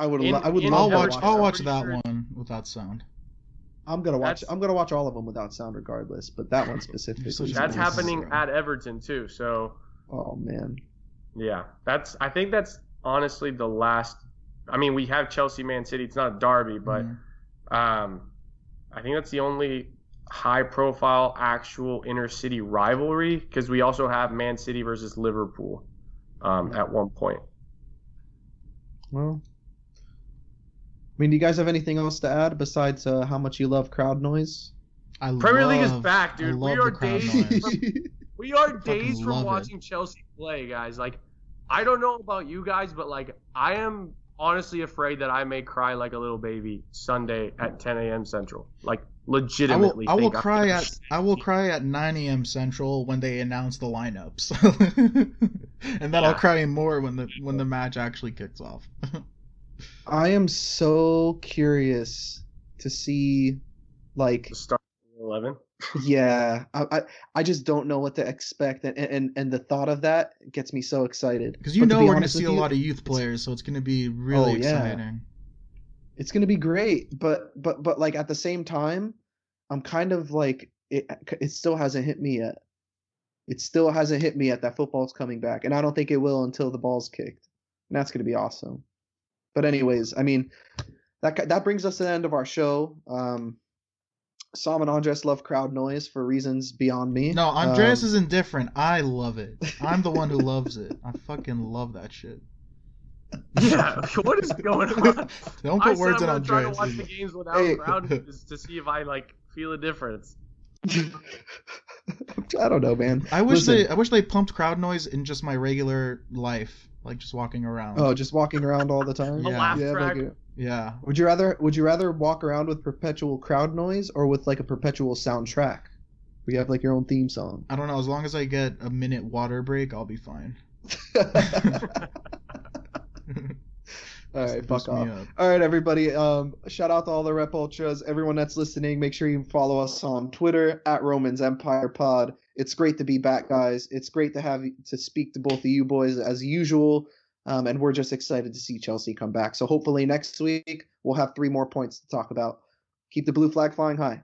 I would. In- lo- I would in love I'll watch. watch. I'll that. watch that sure- one without sound. I'm gonna watch. That's- I'm gonna watch all of them without sound, regardless. But that one specifically. such That's happening at Everton too. So Oh man. yeah, that's. I think that's honestly the last. I mean, we have Chelsea, Man City. It's not a derby, but Mhm. um, I think that's the only high-profile actual inner-city rivalry because we also have Man City versus Liverpool um, at one point. Well. I mean, do you guys have anything else to add besides uh, how much you love crowd noise? I Premier League is back, dude. We are the days from We are Fucking days from love it. watching Chelsea play, guys. Like, I don't know about you guys, but like, I am honestly afraid that I may cry like a little baby Sunday at 10 a.m. Central. Like, legitimately. I will think I'm cry gonna at. I will cry at 9 a.m. Central when they announce the lineups, and then I'll cry more when the when the match actually kicks off. I am so curious to see, like, the start at 11. yeah, I, I, I just don't know what to expect, and and and the thought of that gets me so excited. Because you But to know be we're going to see with a lot of youth players, so it's going to be oh, really Oh, yeah. exciting. it's gonna be great but but but like at the same time i'm kind of like it it still hasn't hit me yet it still hasn't hit me yet that football's coming back and i don't think it will until the ball's kicked and that's gonna be awesome but anyways i mean that ki- that brings us to the end of our show um Sam and Andres love crowd noise for reasons beyond me. No, Andres Um, is indifferent. I love it. I'm the one who loves it. I fucking love that shit. Yeah, what is going on? Don't I put said words I'm in gonna try to Andreas. watch the games without Hey. crowd just to see if I like feel a difference. I don't know, man. I wish Listen. they I wish they pumped crowd noise in just my regular life, like just walking around. Oh, just walking around all the time. Yeah. laugh Yeah, track. like yeah. Would you rather would you rather walk around with perpetual crowd noise or with like a perpetual soundtrack? We have like your own theme song. I don't know. As long as I get a minute water break, I'll be fine. all right, fuck off. All right, everybody. Um, shout out to all the Rep Ultras, everyone that's listening. Make sure you follow us on Twitter at Romans Empire Pod. It's great to be back, guys. It's great to have to speak to both of you boys as usual. Um, and we're just excited to see Chelsea come back. So hopefully next week we'll have three more points to talk about. Keep the blue flag flying high.